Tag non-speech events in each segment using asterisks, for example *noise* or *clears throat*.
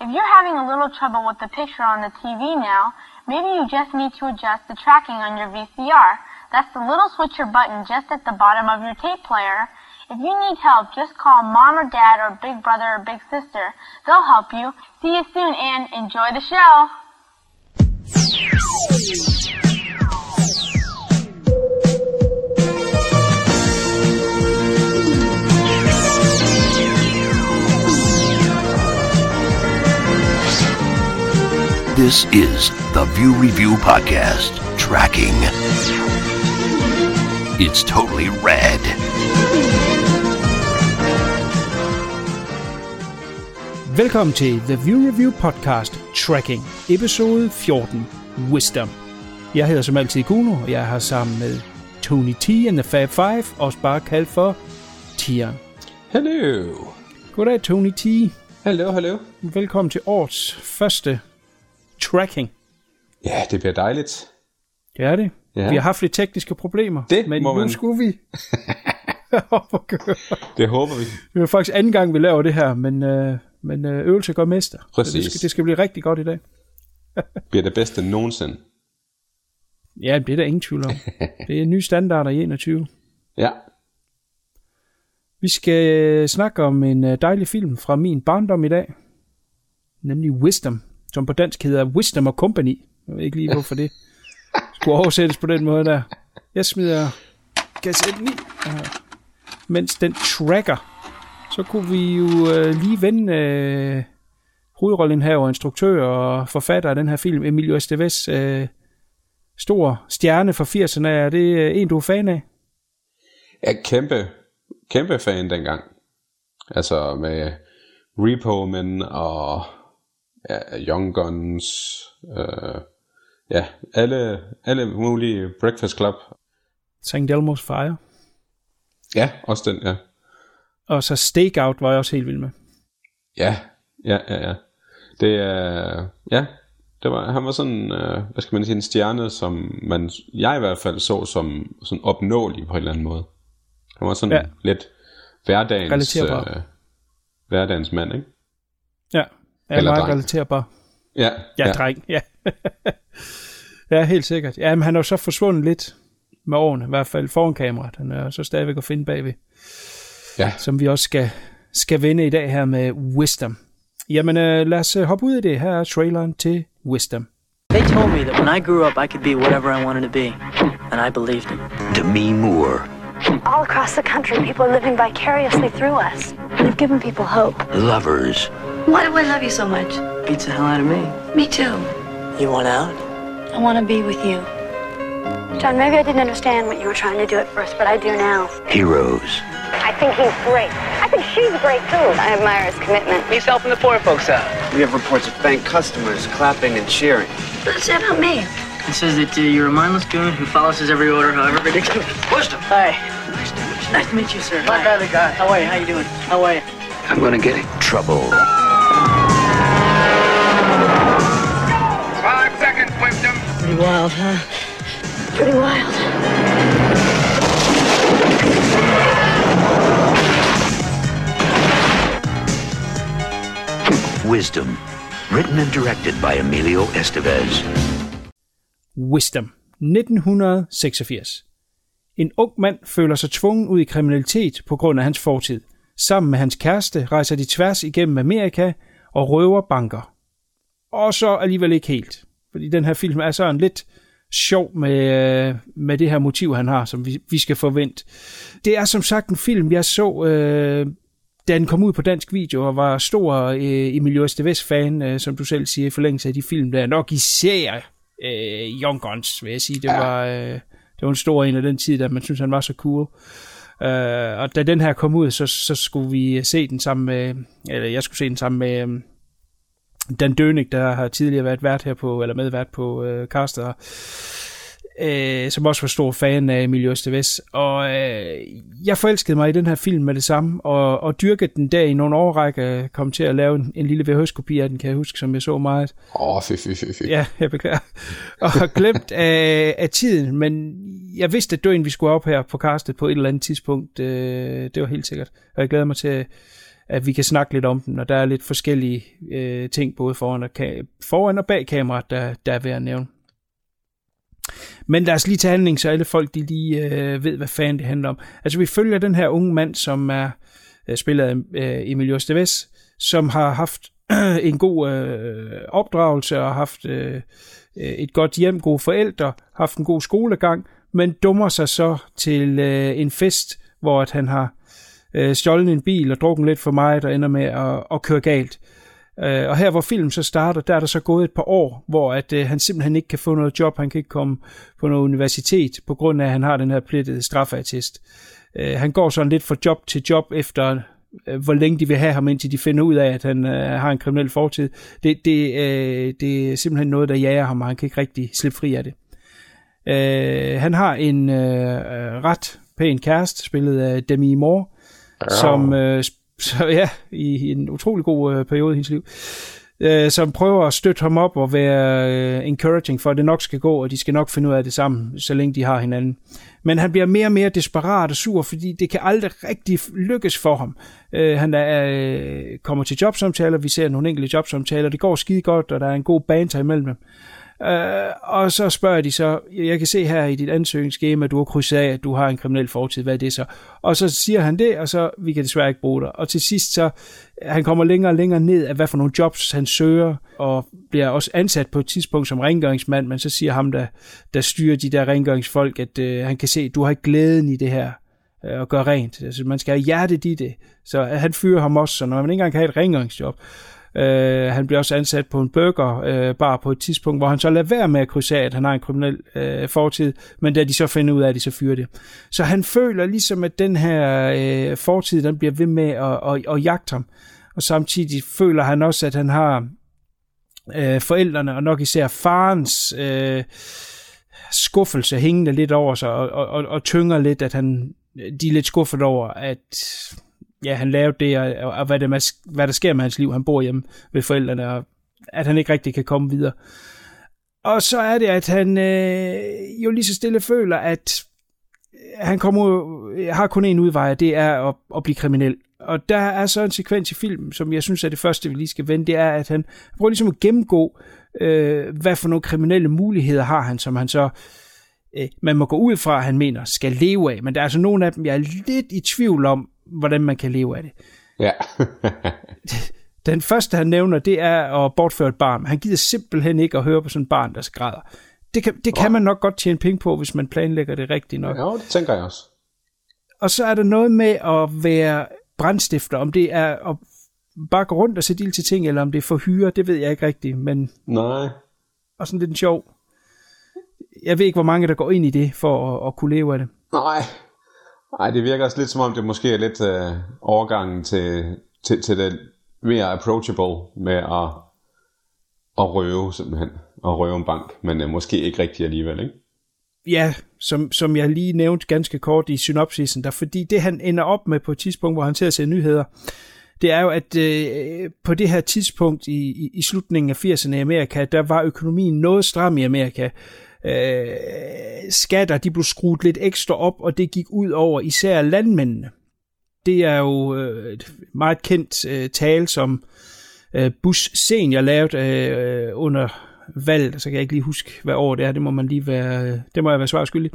If you're having a little trouble with the picture on the TV now, maybe you just need to adjust the tracking on your VCR. That's the little switcher button just at the bottom of your tape player. If you need help, just call mom or dad or big brother or big sister. They'll help you. See you soon and enjoy the show. This is the View Review Podcast Tracking. It's totally rad. Velkommen til The View Review Podcast Tracking, episode 14, Wisdom. Jeg hedder som altid Kuno, og jeg har sammen med Tony T and the Fab Five, også bare kaldt for Tieren. Hello. Goddag Tony T. Hallo, hallo. Velkommen til årets første tracking. Ja, det bliver dejligt. Det er det. Ja. Vi har haft lidt tekniske problemer, Det men må nu man- skulle vi. *laughs* Det håber vi. det er faktisk anden gang, vi laver det her, men, øh, men øh, øvelse gør mester. Så Det Præcis. skal, det skal blive rigtig godt i dag. *laughs* Bliver det bedste nogensinde. Ja, det er der ingen tvivl om. Det er nye standarder i 21. Ja. Vi skal øh, snakke om en øh, dejlig film fra min barndom i dag, nemlig Wisdom, som på dansk hedder Wisdom og Company. Jeg ved ikke lige, hvorfor det skulle oversættes på den måde der. Jeg smider kassetten i, mens den tracker. Så kunne vi jo øh, lige vende øh, hovedrollenhaver, instruktør og forfatter af den her film, Emilio Estevez, øh, stor stjerne fra 80'erne. Er det øh, en, du er fan af? Jeg er kæmpe, kæmpe fan dengang. Altså med Repo Men og ja, Young Guns. Øh, ja, alle, alle mulige Breakfast Club. St. Elmo's Fire. Ja, også den, ja. Og så Stakeout var jeg også helt vild med. Ja, ja, ja, ja. Det er, ja, det var, han var sådan, øh, hvad skal man sige, en stjerne, som man, jeg i hvert fald så som sådan opnåelig på en eller anden måde. Han var sådan Ja. lidt hverdagens, øh, hverdagens mand, ikke? Ja, er Eller meget dreng. relaterbar. Ja, Ja, ja. dreng, ja. *laughs* ja, helt sikkert. Ja, men han er jo så forsvundet lidt med årene, i hvert fald foran kameraet. Han er så stadigvæk at finde bagved, ja. som vi også skal, skal vende i dag her med Wisdom. Jamen, øh, lad os øh, hoppe ud i det. Her er traileren til Wisdom. They told me that when I grew up, I could be whatever I wanted to be, and I believed it. Demi Moore, All across the country, people are living vicariously through us. You've given people hope. Lovers, Why do I love you so much? Beats the hell out of me. Me too. You want out? I want to be with you. John, maybe I didn't understand what you were trying to do at first, but I do now. Heroes, I think he's great. I think she's great too. I admire his commitment. He's helping the poor folks out. We have reports of bank customers clapping and cheering. What does that about me? It says that uh, you're a mindless goon who follows his every order, however ridiculous. Wisdom. Hi. Nice to meet you. Nice to meet you, sir. My Hi. guy, the guy. How are you? How you doing? How are you? I'm gonna get in Trouble, wild, huh? Pretty wild. Wisdom. Written and directed by Emilio Estevez. Wisdom, 1986. En ung mand føler sig tvunget ud i kriminalitet på grund af hans fortid. Sammen med hans kæreste rejser de tværs igennem Amerika og røver banker. Og så alligevel ikke helt. Fordi den her film er sådan lidt sjov med, øh, med det her motiv, han har, som vi, vi skal forvente. Det er som sagt en film, jeg så, øh, da den kom ud på dansk video, og var stor øh, Emilio Estevez-fan, øh, som du selv siger, i forlængelse af de film, der nok især øh, Young Guns, vil jeg sige. Det var, øh, det var en stor en af den tid, da man synes, han var så cool. Øh, og da den her kom ud, så, så skulle vi se den sammen med, eller jeg skulle se den sammen med øh, Dan Dønig, der har tidligere været vært her på, eller medvært på øh, Caster, øh, som også var stor fan af Emilio Estevez. Og øh, jeg forelskede mig i den her film med det samme, og, og dyrkede den der i nogle årrække, kom til at lave en, en lille VHS-kopi af den, kan jeg huske, som jeg så meget. Åh, oh, fy, fy, fy, fy. Ja, jeg beklager. Og har glemt af, af tiden, men jeg vidste, at det var en, vi skulle op her på castet på et eller andet tidspunkt. Øh, det var helt sikkert. Og jeg glæder mig til at vi kan snakke lidt om den, og der er lidt forskellige øh, ting, både foran og, foran og bag kameraet, der, der er værd at nævne. Men lad os lige tage handling, så alle folk de lige øh, ved, hvad fanden det handler om. Altså vi følger den her unge mand, som er øh, spillet af øh, Emilio Estevez, som har haft *clears throat* en god øh, opdragelse og haft øh, øh, et godt hjem, gode forældre, haft en god skolegang, men dummer sig så til øh, en fest, hvor at han har øh, stjålet en bil og drukket lidt for meget og ender med at, at køre galt. Øh, og her hvor filmen så starter, der er der så gået et par år, hvor at øh, han simpelthen ikke kan få noget job, han kan ikke komme på noget universitet, på grund af at han har den her plettede straffatest. Øh, han går sådan lidt fra job til job efter øh, hvor længe de vil have ham, indtil de finder ud af, at han øh, har en kriminel fortid. Det, det, øh, det er simpelthen noget, der jager ham, og han kan ikke rigtig slippe fri af det. Øh, han har en øh, øh ret pæn kæreste, spillet af Demi Moore, ja. som øh, *laughs* så, ja, i en utrolig god øh, periode i hendes liv, øh, som prøver at støtte ham op og være øh, encouraging for, at det nok skal gå, og de skal nok finde ud af det sammen, så længe de har hinanden. Men han bliver mere og mere desperat og sur, fordi det kan aldrig rigtig lykkes for ham. Øh, han er, øh, kommer til jobsamtaler, vi ser nogle enkelte jobsamtaler, det går skide godt, og der er en god banter imellem dem. Øh, og så spørger de så, jeg kan se her i dit ansøgningsskema, at du har krydset af, at du har en kriminel fortid, hvad er det så? Og så siger han det, og så, vi kan desværre ikke bruge dig. Og til sidst så, han kommer længere og længere ned af, hvad for nogle jobs han søger, og bliver også ansat på et tidspunkt som rengøringsmand, men så siger ham, der, der styrer de der rengøringsfolk, at øh, han kan se, at du har ikke glæden i det her øh, at gøre rent. Altså, man skal have hjertet i det. Så øh, han fyrer ham også, så når man ikke engang kan have et rengøringsjob, Øh, han bliver også ansat på en burger øh, bare på et tidspunkt, hvor han så lader være med at krydse af, at han har en kriminel øh, fortid, men da de så finder ud af det, så fyrer det. Så han føler ligesom, at den her øh, fortid, den bliver ved med at, at, at jagte ham. Og samtidig føler han også, at han har øh, forældrene, og nok især farens øh, skuffelse hængende lidt over sig, og, og, og, og tynger lidt, at han, de er lidt skuffet over, at ja, han lavede det, og, og hvad, det, hvad der sker med hans liv. Han bor hjemme ved forældrene, og at han ikke rigtig kan komme videre. Og så er det, at han øh, jo lige så stille føler, at øh, han kommer, øh, har kun en udvej, og det er at, at blive kriminel. Og der er så en sekvens i filmen, som jeg synes er det første, vi lige skal vende, det er, at han prøver ligesom at gennemgå, øh, hvad for nogle kriminelle muligheder har han, som han så øh, man må gå ud fra, at han mener, skal leve af. Men der er altså nogle af dem, jeg er lidt i tvivl om, hvordan man kan leve af det. Ja. *laughs* Den første, han nævner, det er at bortføre et barn. Han gider simpelthen ikke at høre på sådan et barn, der skræder. Det kan, det kan man nok godt tjene penge på, hvis man planlægger det rigtigt nok. Ja, det tænker jeg også. Og så er der noget med at være brandstifter, om det er at bare gå rundt og sætte ild til ting, eller om det er for hyre, det ved jeg ikke rigtigt, men... Nej. Og sådan lidt sjov. Jeg ved ikke, hvor mange der går ind i det, for at, at kunne leve af det. Nej, Nej, det virker også lidt som om, det måske er lidt øh, overgangen til, til, til det mere approachable med at, at røve simpelthen. At røve en bank, men øh, måske ikke rigtig alligevel, ikke? Ja, som, som jeg lige nævnte ganske kort i synopsisen, der fordi det han ender op med på et tidspunkt, hvor han ser sig nyheder, det er jo, at øh, på det her tidspunkt i, i, i slutningen af 80'erne i Amerika, der var økonomien noget stram i Amerika øh, skatter de blev skruet lidt ekstra op, og det gik ud over især landmændene. Det er jo øh, et meget kendt øh, tale, som øh, Bush senior lavede øh, under valget, så kan jeg ikke lige huske, hvad år det er, det må man lige være, øh, det må jeg være svar skyldig.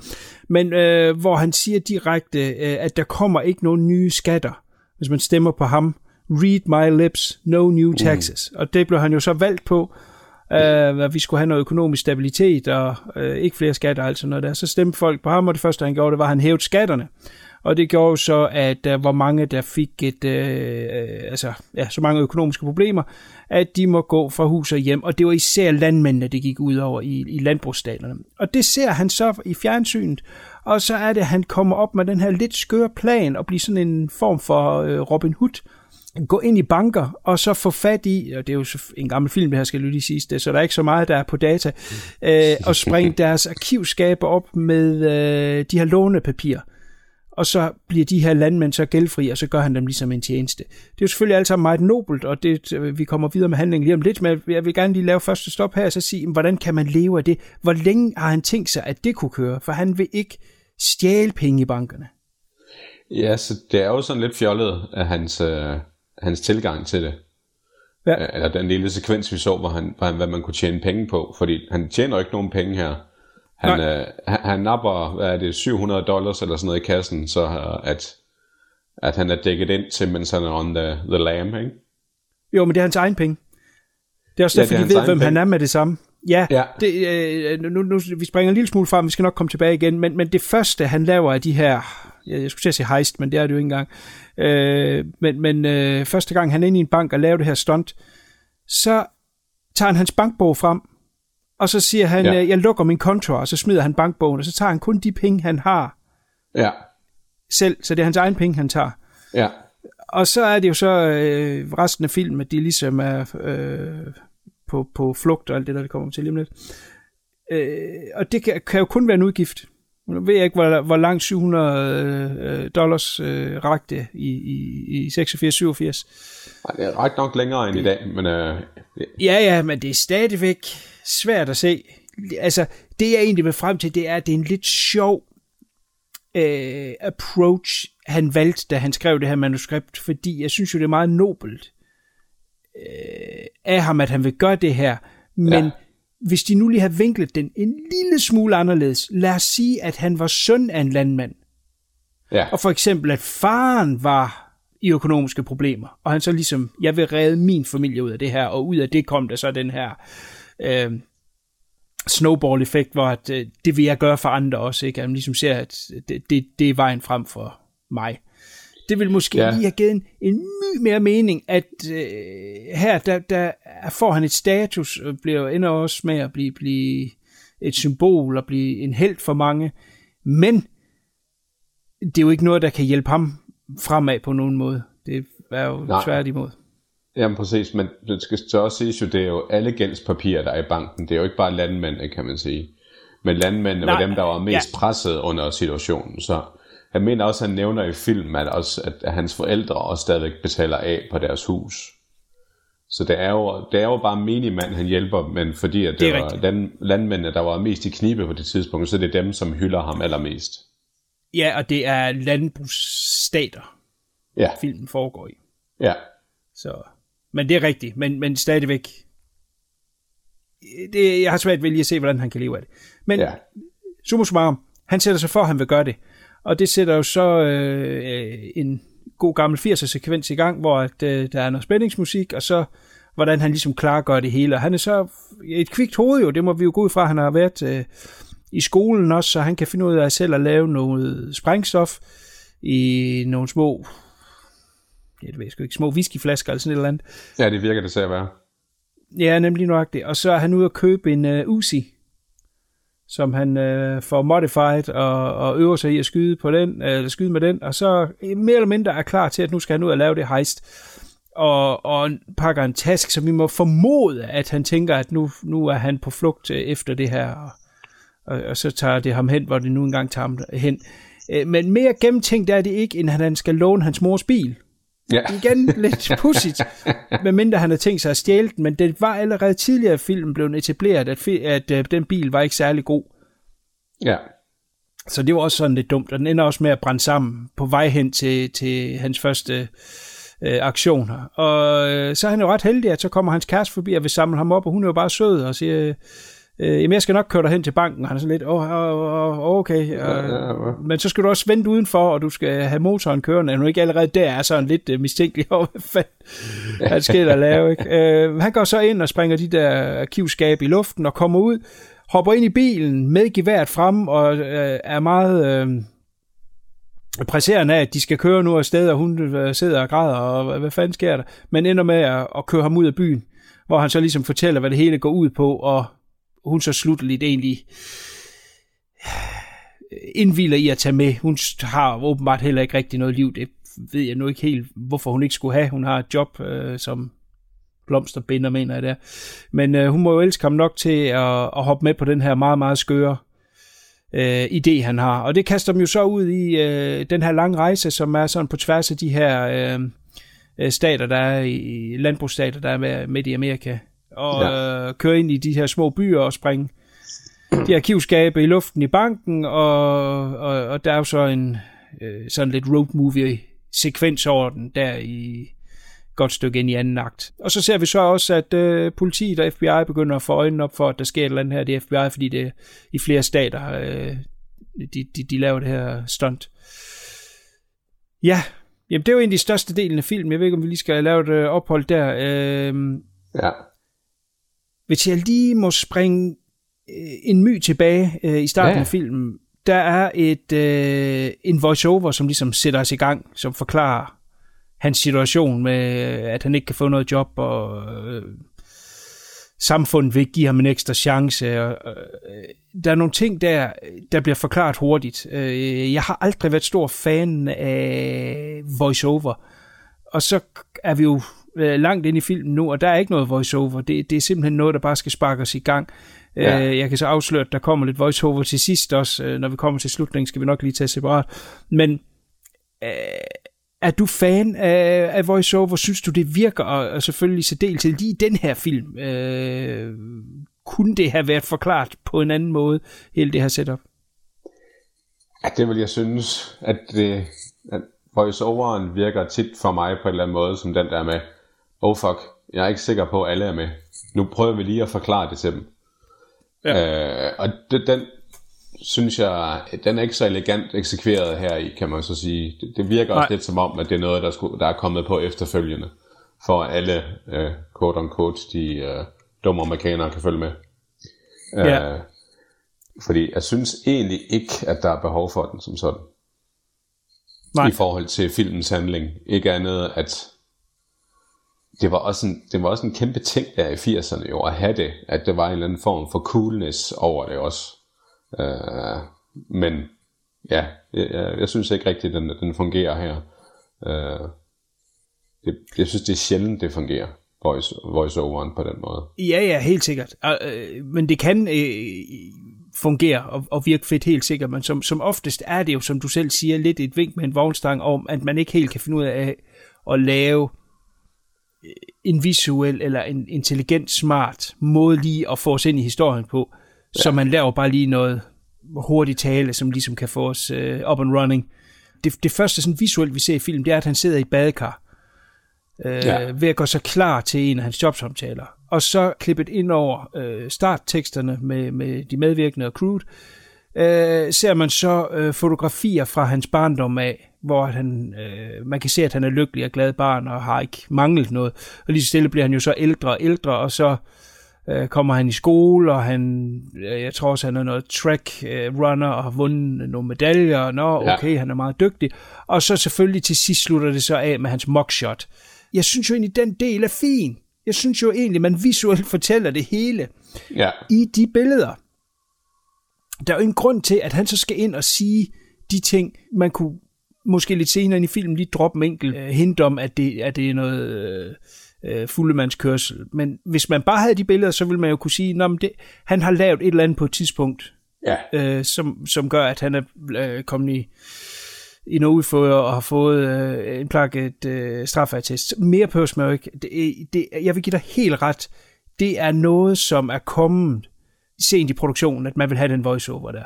Men øh, hvor han siger direkte, øh, at der kommer ikke nogen nye skatter, hvis man stemmer på ham. Read my lips, no new taxes. Mm. Og det blev han jo så valgt på, øh, at vi skulle have noget økonomisk stabilitet og øh, ikke flere skatter og alt sådan noget der. Så stemte folk på ham, og det første han gjorde, det var, at han hævede skatterne. Og det gjorde så, at øh, der var mange, der fik et, øh, øh, altså, ja, så mange økonomiske problemer, at de må gå fra hus og hjem. Og det var især landmændene, det gik ud over i, i landbrugsstaterne. Og det ser han så i fjernsynet, og så er det, at han kommer op med den her lidt skøre plan og bliver sådan en form for øh, Robin Hood, gå ind i banker, og så få fat i, og det er jo en gammel film, det her skal lige sige, det, så der er ikke så meget, der er på data, øh, *laughs* og springe deres arkivskaber op med øh, de her lånepapirer. Og så bliver de her landmænd så gældfri, og så gør han dem ligesom en tjeneste. Det er jo selvfølgelig alt sammen meget nobelt, og det, vi kommer videre med handlingen lige om lidt, men jeg vil gerne lige lave første stop her, og så sige, hvordan kan man leve af det? Hvor længe har han tænkt sig, at det kunne køre? For han vil ikke stjæle penge i bankerne. Ja, så det er jo sådan lidt fjollet af hans... Øh hans tilgang til det. Ja. Øh, Eller den lille sekvens, vi så, hvor han, hvor han, hvad man kunne tjene penge på. Fordi han tjener ikke nogen penge her. Han, Nej. øh, han, han napper, hvad er det, 700 dollars eller sådan noget i kassen, så øh, at, at han er dækket ind til, mens han er on the, the lamb, ikke? Jo, men det er hans egen penge. Det er også Ja, derfor, er de ved, hvem han penge. er med det samme. Ja, Ja. Det, øh, nu, nu, vi springer en lille smule frem, vi skal nok komme tilbage igen, men, men det første, han laver af de her, jeg, jeg skulle til at sige heist, men det er det jo ikke engang, øh, men, men øh, første gang han er inde i en bank og laver det her stunt, så tager han hans bankbog frem, og så siger han, Ja. ja. jeg lukker min konto, og så smider han bankbogen, og så tager han kun de penge, han har Ja, selv, så det er hans egen penge, han tager. ja, Og så er det jo så øh, resten af filmen, at de ligesom er øh, på, på flugt og alt det der, det kommer til lige om lidt. Øh, og det kan, kan jo kun være en udgift. Nu ved jeg ikke, hvor, hvor langt 700 øh, dollars øh, rakte i, i, i 86-87. Ej, det er ret nok længere end i dag, men øh, Ja, ja, men det er stadigvæk svært at se. Altså, det jeg egentlig vil frem til, det er, at det er en lidt sjov øh, approach, han valgte, da han skrev det her manuskript, fordi jeg synes jo, det er meget nobelt øh, af ham, at han vil gøre det her. Men Ja. Hvis de nu lige har vinklet den en lille smule anderledes, lad os sige, at han var søn af en landmand, ja, og for eksempel, at faren var i økonomiske problemer, og han så ligesom, jeg vil redde min familie ud af det her, og ud af det kom der så den her øh, snowball-effekt, hvor at, øh, det vil jeg gøre for andre også, ikke? At man ligesom ser, at det, det, det er vejen frem for mig. Det vil måske Ja. lige have givet en, en my mere mening, at øh, her, der, der får han et status, og bliver ender også med at blive, blive et symbol, og blive en held for mange, men det er jo ikke noget, der kan hjælpe ham fremad på nogen måde. Det er jo Nej. Tværtimod. Jamen præcis, men det skal så også siges jo, det er jo alle gældspapirer, der er i banken. Det er jo ikke bare landmændene, kan man sige. Men landmændene var Nej, dem, der var mest ja. presset under situationen. Så jeg mener også, at han nævner i filmen, at, også, at, at hans forældre også stadigvæk betaler af på deres hus. Så det er jo, det er jo bare minimand, han hjælper, men fordi at det, Det var rigtigt. land, landmændene, der var mest i knibe på det tidspunkt, så det er dem, som hylder ham allermest. Ja, og det er landbrugsstater, Ja, filmen foregår i. ja, Så, men det er rigtigt, men, men stadigvæk, det, jeg har svært ved lige at se, hvordan han kan leve af det. Men ja. summa summarum, han sætter sig for, at han vil gøre det. Og det sætter jo så øh, en god gammel 80'er sekvens i gang, hvor at, øh, der er noget spændingsmusik, og så hvordan han ligesom klargør det hele. Og han er så et kvikt hoved jo, det må vi jo gå ud fra, han har været øh, i skolen også, så han kan finde ud af selv at lave noget sprængstof i nogle små, ja, det ved jeg sgu ikke, små whiskyflasker eller sådan et eller andet. Ja, det virker det til at være. Ja, nemlig nøjagtigt. Og så er han ude at købe en uh, Uzi, som han øh, får modified og, og øver sig i at skyde på den, øh, eller skyde med den, og så øh, mere eller mindre er klar til, at nu skal han ud og lave det heist. Og, og pakker en task, så vi må formode, at han tænker, at nu, nu er han på flugt øh, efter det her, og, og, og så tager det ham hen, hvor det nu engang tager ham hen. Øh, Men mere gennemtænkt er det ikke, end at han skal låne hans mors bil Ja, igen lidt *laughs* pudsigt, medmindre han har tænkt sig at stjæle den, men det var allerede tidligere i filmen blevet etableret, at, at øh, den bil var ikke særlig god. ja, Så det var også sådan lidt dumt, og den ender også med at brænde sammen på vej hen til, til hans første øh, aktioner. Og øh, så er han jo ret heldig, at så kommer hans kæreste forbi og vil samle ham op, og hun er jo bare sød og siger, øh, jamen jeg skal nok køre dig hen til banken. Og han er sådan lidt, åh, oh, oh, okay. Øh, ja, ja. men så skal du også vente udenfor, og du skal have motoren kørende. Er nu ikke allerede der er sådan lidt øh, mistænkelig over, *laughs* hvad fanden han skal der lave. Ikke? Øh, han går så ind og springer de der arkivskabe i luften og kommer ud, hopper ind i bilen med geværet frem og øh, er meget øh, presserende af, at de skal køre nu afsted, og hun øh, sidder og græder, og hvad, hvad fanden sker der? Men ender med at, at køre ham ud af byen, hvor han så ligesom fortæller, hvad det hele går ud på, og hun så slutteligt egentlig indviler i at tage med. Hun har åbenbart heller ikke rigtig noget liv. Det ved jeg nu ikke helt, hvorfor hun ikke skulle have. Hun har et job øh, som blomsterbinder, mener jeg der. Men øh, hun må jo elske ham nok til at, at hoppe med på den her meget, meget skøre øh, idé, han har. Og det kaster dem jo så ud i øh, den her lange rejse, som er sådan på tværs af de her øh, øh stater, der er i landbrugsstater, der er med, midt i Amerika. Og ja. øh, køre ind i de her små byer og springe de arkivskabe i luften i banken, og, og, og der er jo så en øh, sådan lidt road movie sekvens over den der i godt stykke ind i anden akt. Og så ser vi så også, at øh, politiet og FBI begynder at få øjnene op for, at der sker et eller andet her. Det er FBI, fordi det er i flere stater, øh, de, de, de laver det her stunt. Ja, jamen det er jo egentlig største delen af filmen. Jeg ved ikke, om vi lige skal lave et øh, ophold der. Øh, Ja. Hvis jeg lige må springe øh, en my tilbage øh, i starten Ja. af filmen, der er et øh, en voiceover, som ligesom sætter os i gang, som forklarer hans situation med, at han ikke kan få noget job, og øh, samfundet vil ikke give ham en ekstra chance. Og, øh, der er nogle ting der, der bliver forklaret hurtigt. Øh, jeg har aldrig været stor fan af voiceover, og så er vi jo øh, langt ind i filmen nu, og der er ikke noget voiceover. Det, det er simpelthen noget, der bare skal sparke os i gang. Ja. Ja. Jeg kan så afsløre, at der kommer lidt voiceover til sidst også. Øh, Når vi kommer til slutningen, skal vi nok lige tage separat. Men øh, er du fan af, af voiceover? Synes du, det virker? Og, og selvfølgelig så del til lige i den her film. Øh, kunne det have været forklaret på en anden måde, hele det her setup? Ja, det vil jeg synes, at, det, at voiceoveren virker tit for mig på en eller anden måde, som den der med, oh fuck, jeg er ikke sikker på, at alle er med. Nu prøver vi lige at forklare det til dem. Ja. Øh, og det, den synes jeg, den er ikke så elegant eksekveret her i, kan man så sige. Det, det virker Nej. også lidt som om, at det er noget, der, skulle, der er kommet på efterfølgende, for at alle, øh, quote on quote, de øh, dumme amerikanere kan følge med. Ja. Øh, fordi jeg synes egentlig ikke, at der er behov for den som sådan Nej. i forhold til filmens handling. Ikke andet, at det var, også en, det var også en kæmpe ting der i 80'erne jo, at have det, at der var en eller anden form for coolness over det også. Uh, men ja, jeg, jeg, jeg synes ikke rigtigt, at den, den fungerer her. Uh, det, jeg synes, det er sjældent, det fungerer, voice, voice-overen på den måde. Ja, ja, helt sikkert. Øh, men det kan øh, fungere og, og virke fedt helt sikkert, men som, som oftest er det jo, som du selv siger, lidt et vink med en vognstang om, at man ikke helt kan finde ud af at lave en visuel eller en intelligent, smart måde lige at få os ind i historien på. Ja. Så man laver bare lige noget hurtigt tale, som ligesom kan få os øh, up and running. Det, det første sådan visuelt, vi ser i film, det er, at han sidder i badekar øh, ja. ved at gøre sig klar til en af hans jobsamtaler. Og så klippet ind over øh, startteksterne med, med de medvirkende og crewet, øh, ser man så øh, fotografier fra hans barndom af, hvor han, øh, man kan se, at han er lykkelig og glad barn og har ikke manglet noget. Og lige så stille bliver han jo så ældre og ældre, og så øh, kommer han i skole, og han, øh, jeg tror også, han er noget track øh, runner og har vundet nogle medaljer, og nå, Ja. okay, han er meget dygtig. Og så selvfølgelig til sidst slutter det så af med hans mugshot. Jeg synes jo egentlig, den del er fin. Jeg synes jo egentlig, man visuelt fortæller det hele Ja, i de billeder. Der er jo en grund til, at han så skal ind og sige de ting, man kunne måske lidt senere i filmen lige droppe en enkelt øh, hint om, at det, at det er noget øh, øh, fuldemandskørsel. Men hvis man bare havde de billeder, så ville man jo kunne sige, at det, han har lavet et eller andet på et tidspunkt, ja, øh, som, som gør, at han er øh, kommet i, i noget udføre og har fået øh, en plakket øh, straffeattest. Mere behøves man ikke. Det, det, jeg vil give dig helt ret. Det er noget, som er kommet sent i produktionen, at man vil have den voiceover der.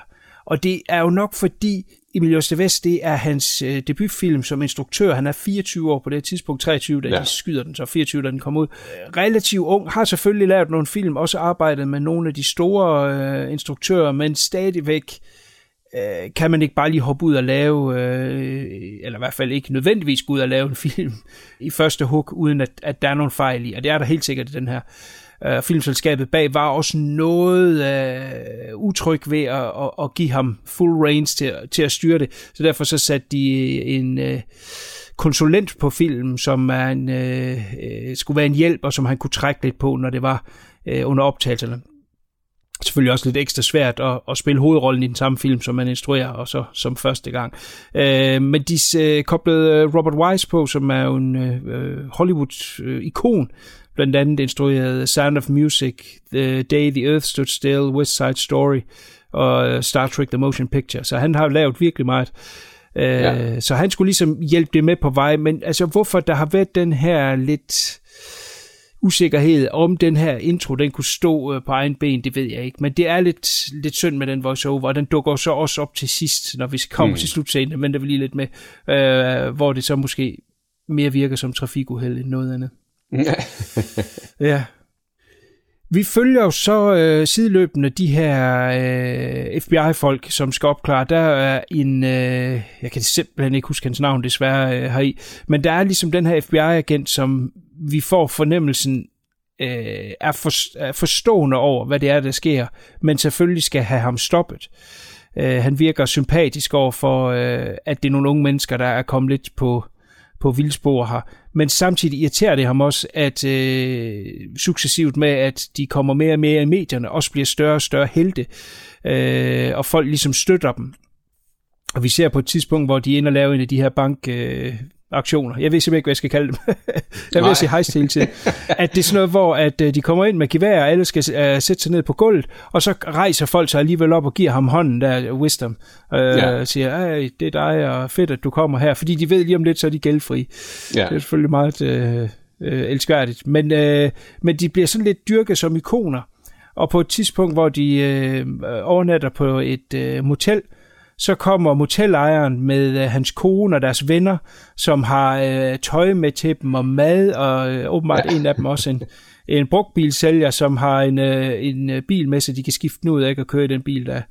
Og det er jo nok fordi Emilio Estevez, det er hans øh, debutfilm som instruktør. Han er 24 år på det tidspunkt, 23, da Ja. de skyder den, så 24, da den kom ud. Relativt ung, har selvfølgelig lavet nogle film, også arbejdet med nogle af de store øh, instruktører, men stadigvæk øh, kan man ikke bare lige hoppe ud og lave, øh, eller i hvert fald ikke nødvendigvis gå ud og lave en film i første hug, uden at, at der er nogle fejl i. Og det er der helt sikkert i den her. Øh, filmselskabet bag var også noget øh, utryg ved at, at, at give ham full range til, til at styre det. Så derfor så satte de øh, en øh, konsulent på filmen, som er en, øh, øh, skulle være en hjælp, og som han kunne trække lidt på, når det var øh, under optagelserne selvfølgelig også lidt ekstra svært at, at spille hovedrollen i den samme film, som man instruerer, og så som første gang. Øh, men de øh, koblede øh, Robert Wise på, som er jo en øh, Hollywood-ikon, blandt andet instrueret Sound of Music, The Day the Earth Stood Still, West Side Story og Star Trek The Motion Picture. Så han har lavet virkelig meget. Øh, Ja. Så han skulle ligesom hjælpe det med på vej, men altså hvorfor der har været den her lidt usikkerhed om den her intro, den kunne stå øh, på egen ben, det ved jeg ikke. Men det er lidt, lidt synd med den voiceover, og den dukker så også op til sidst, når vi kommer mm. til slutscenen, men der vil lige lidt med, øh, hvor det så måske mere virker som trafikuheld end noget andet ja. Vi følger jo så øh, sideløbende de her øh, FBI-folk, som skal opklare. Der er en, øh, jeg kan simpelthen ikke huske hans navn desværre øh, heri, men der er ligesom den her FBI-agent, som vi får fornemmelsen øh, er, for, er forstående over, hvad det er, der sker, men selvfølgelig skal have ham stoppet. Øh, han virker sympatisk over for, øh, at det er nogle unge mennesker, der er kommet lidt på, på vildspor her. Men samtidig irriterer det ham også, at øh, successivt med, at de kommer mere og mere i medierne, også bliver større og større helte, øh, og folk ligesom støtter dem. Og vi ser på et tidspunkt, hvor de ender og laver en af de her bank, øh, aktioner. Jeg ved simpelthen ikke, hvad jeg skal kalde dem. *laughs* jeg vil sige hejst hele tiden. At det er sådan noget, hvor at, uh, de kommer ind med gevær, og alle skal uh, sætte sig ned på gulvet, og så rejser folk sig alligevel op og giver ham hånden der, Wisdom, uh, ja. og siger, det er dig, og fedt, at du kommer her, fordi de ved lige om lidt, så er de gældfri. Ja. Det er selvfølgelig meget uh, uh, elskværdigt. Men, uh, men de bliver sådan lidt dyrket som ikoner, og på et tidspunkt, hvor de uh, overnatter på et uh, motel, så kommer motelejeren med øh, hans kone og deres venner, som har øh, tøj med til dem og mad, og øh, åbenbart ja. en af dem også en, en brugtbilsælger, som har en, øh, en øh, bil med, så de kan skifte den ud af og køre i den bil, der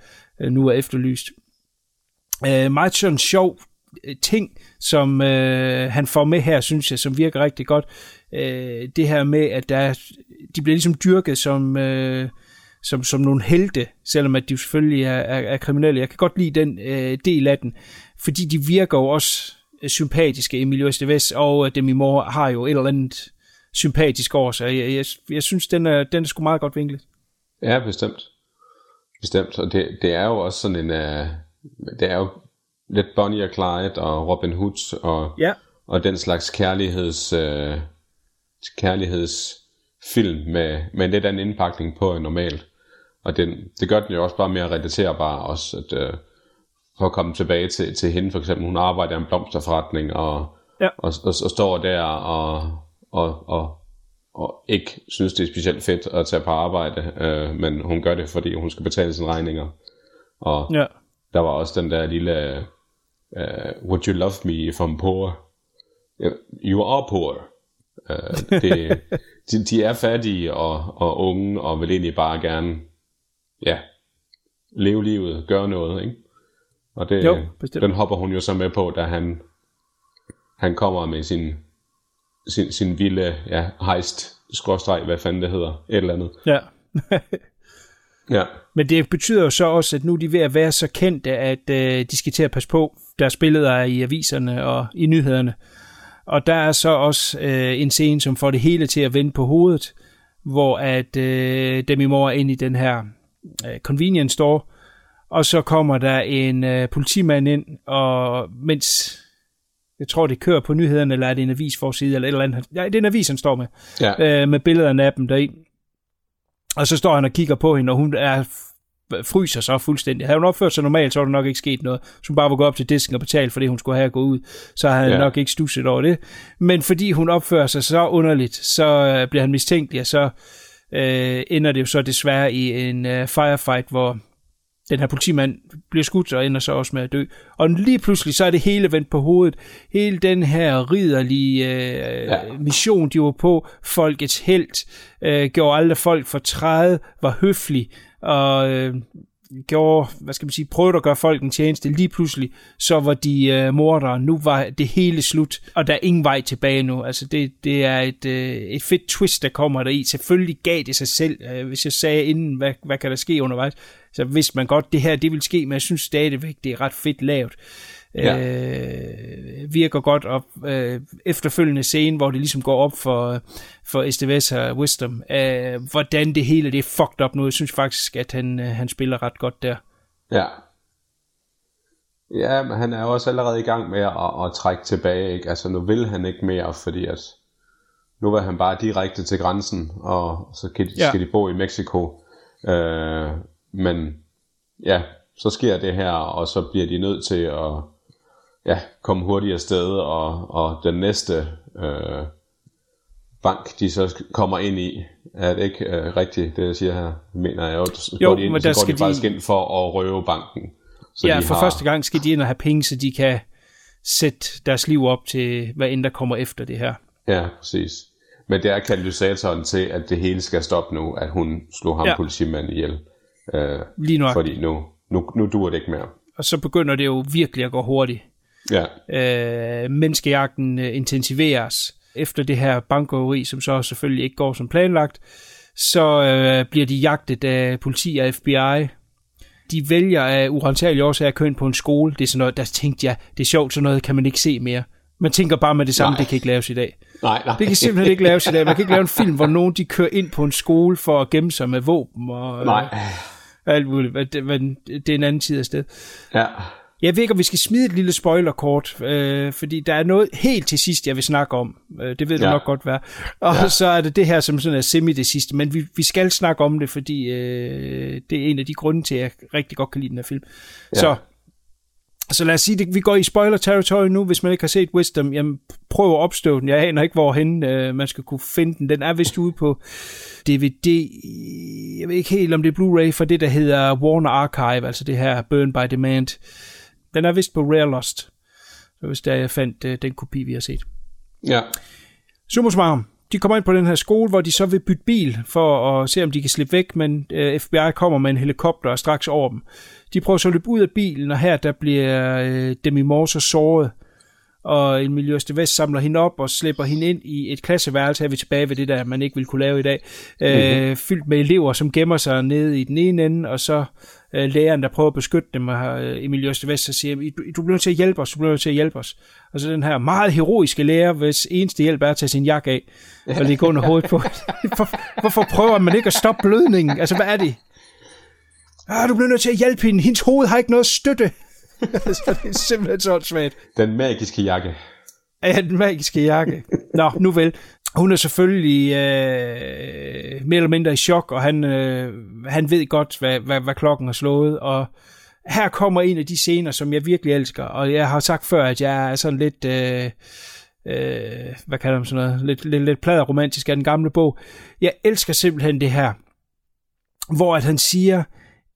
øh, nu er efterlyst. Øh, meget sådan sjov øh, ting, som øh, han får med her, synes jeg, som virker rigtig godt. Øh, det her med, at der, de bliver ligesom dyrket som... Øh, som, som nogle helte, selvom at de selvfølgelig er, er, er kriminelle. Jeg kan godt lide den øh, del af den, fordi de virker jo også øh, sympatiske, Emilio Estevez og øh, Demi Moore har jo et eller andet sympatisk over sig. Jeg, jeg, jeg synes, den er, den er sgu meget godt vinklet. Ja, bestemt. Bestemt, og det, det er jo også sådan en, uh, det er jo lidt Bonnie og Clyde og Robin Hood og, ja. og den slags kærligheds, uh, kærlighedsfilm med, med lidt anden indpakning på en normal. Og den, det gør den jo også bare mere relaterbar også, at øh, for at komme tilbage til, til hende for eksempel, hun arbejder i en blomsterforretning, og, ja. og, og, og står der og, og, og, og ikke synes, det er specielt fedt at tage på arbejde, øh, men hun gør det, fordi hun skal betale sine regninger. Og ja. der var også den der lille, uh, would you love me if I'm poor? You are poor. Uh, det, *laughs* de, de er fattige og, og unge, og vil egentlig bare gerne ja, leve livet, gøre noget, ikke? Og det, jo, den hopper hun jo så med på, da han, han kommer med sin, sin, sin vilde ja, hejst, skråstreg, hvad fanden det hedder, et eller andet. Ja. *laughs* ja. Men det betyder jo så også, at nu er de ved at være så kendte, at øh, de skal til at passe på deres billeder i aviserne og i nyhederne. Og der er så også øh, en scene, som får det hele til at vende på hovedet, hvor at øh, Demi Moore er ind i den her convenience store, og så kommer der en øh, politimand ind, og mens jeg tror, det kører på nyhederne, eller er det en avisforside, eller et eller andet. Ja, det er en avis, han står med, ja. øh, med billederne af dem deri. Og så står han og kigger på hende, og hun er fryser så fuldstændig. Havde hun opført sig normalt, så var der nok ikke sket noget. Så hun bare var gå op til disken og betale for det, hun skulle have at gå ud. Så havde han ja. nok ikke stusset over det. Men fordi hun opfører sig så underligt, så øh, bliver han mistænkelig, og så øh, ender det jo så desværre i en øh, firefight, hvor den her politimand bliver skudt og ender så også med at dø. Og lige pludselig så er det hele vendt på hovedet. Hele den her ridderlige øh, ja. mission, de var på, folkets held, øh, gjorde alle folk fortræde, var høflig og øh, gjorde, hvad skal man sige, prøvede at gøre folk en tjeneste. Lige pludselig, så var de øh, mordere. Nu var det hele slut, og der er ingen vej tilbage nu. Altså, det, det er et, øh, et fedt twist, der kommer der i. Selvfølgelig gav det sig selv. Øh, hvis jeg sagde inden, hvad, hvad kan der ske undervejs, så vidste man godt, det her, det vil ske, men jeg synes stadigvæk, det er ret fedt lavet. Ja. Øh, virker godt op. Øh, efterfølgende scene, hvor det ligesom går op for, for Esteves og Wisdom, øh, hvordan det hele det er fucked up nu. Jeg synes faktisk, at han, øh, han spiller ret godt der. Ja. Ja, men han er også allerede i gang med at, at trække tilbage. Ikke? Altså nu vil han ikke mere, fordi at nu vil han bare direkte til grænsen, og så skal de, ja. skal de bo i Mexico. Øh, men ja, så sker det her, og så bliver de nødt til at ja, komme hurtigt afsted, og, og den næste øh, bank, de så kommer ind i, er det ikke øh, rigtigt, det jeg siger her, mener jeg jo, så jo, går de, ind, men der så går skal de faktisk de... ind for at røve banken. Så ja, de for har... første gang skal de ind og have penge, så de kan sætte deres liv op til, hvad end der kommer efter det her. Ja, præcis. Men det er katalysatoren til, at det hele skal stoppe nu, at hun slog ham Ja. politimanden ihjel. Øh, Lige nok. fordi nu, nu, nu duer det ikke mere. Og så begynder det jo virkelig at gå hurtigt. Ja, øh, menneskejagten øh, intensiveres efter det her bankrøveri, som så selvfølgelig ikke går som planlagt, så øh, bliver de jagtet af politi og FBI. De vælger af urensagelige årsager at køre ind på en skole. Det er sådan noget, der tænkte jeg, det er sjovt, sådan noget kan man ikke se mere. Man tænker bare med det samme, Nej. det kan ikke laves i dag. nej, nej. Det kan simpelthen ikke laves i dag. Man kan ikke lave en film, hvor nogen de kører ind på en skole for at gemme sig med våben og øh, Nej, alt muligt. Men det er en anden tid af sted. ja. Jeg ved ikke, om vi skal smide et lille spoilerkort, øh, fordi der er noget helt til sidst, jeg vil snakke om. Øh, det ved du Ja. nok godt være. Og ja. Så er det det her, som sådan er semi det sidste, men vi, vi skal snakke om det, fordi øh, det er en af de grunde til, at jeg rigtig godt kan lide den her film. Ja. Så, så lad os sige, det, vi går i spoiler territory nu, hvis man ikke har set Wisdom. Jamen, prøv at opstøve den. Jeg aner ikke, hvorhen øh, man skal kunne finde den. Den er vist ude på DVD. Jeg ved ikke helt, om det er Blu-ray for det, der hedder Warner Archive, altså det her Burn by Demand. Den er vist på Rare Lost. Så hvis der jeg fandt øh, den kopi, vi har set. Ja, Summa summarum. De kommer ind på den her skole, hvor de så vil bytte bil for at se, om de kan slippe væk, men øh, FBI kommer med en helikopter og straks over dem. De prøver så at løbe ud af bilen, og her der bliver øh, Demi Moore så såret, og Emilio Estevez samler hende op og slipper hende ind i et klasseværelse. Her er vi tilbage ved det der, man ikke vil kunne lave i dag. Øh, fyldt med elever, som gemmer sig nede i den ene ende, og så øh, læreren, der prøver at beskytte dem, og øh, Emilio Estevez så siger, "I- du, du bliver nødt til at hjælpe os, du bliver nødt til at hjælpe os. Og så den her meget heroiske lærer, hvis eneste hjælp er at tage sin jakke af, og ligge under hovedet på. *laughs* Hvor, hvorfor prøver man ikke at stoppe blødningen? Altså, hvad er det? Ah, du bliver nødt til at hjælpe hende. Hendes hoved har ikke noget støtte. *laughs* så det er simpelthen så svært. den magiske jakke. Ja, den magiske jakke. Nå, nu vel. Hun er selvfølgelig øh, mere eller mindre i chok, og han, øh, han ved godt, hvad, hvad, hvad klokken har slået. Og her kommer en af de scener, som jeg virkelig elsker. Og jeg har sagt før, at jeg er sådan lidt... Øh, øh, hvad kalder man sådan noget? Lidt, lidt, lidt pladeromantisk af den gamle bog. Jeg elsker simpelthen det her, hvor at han siger,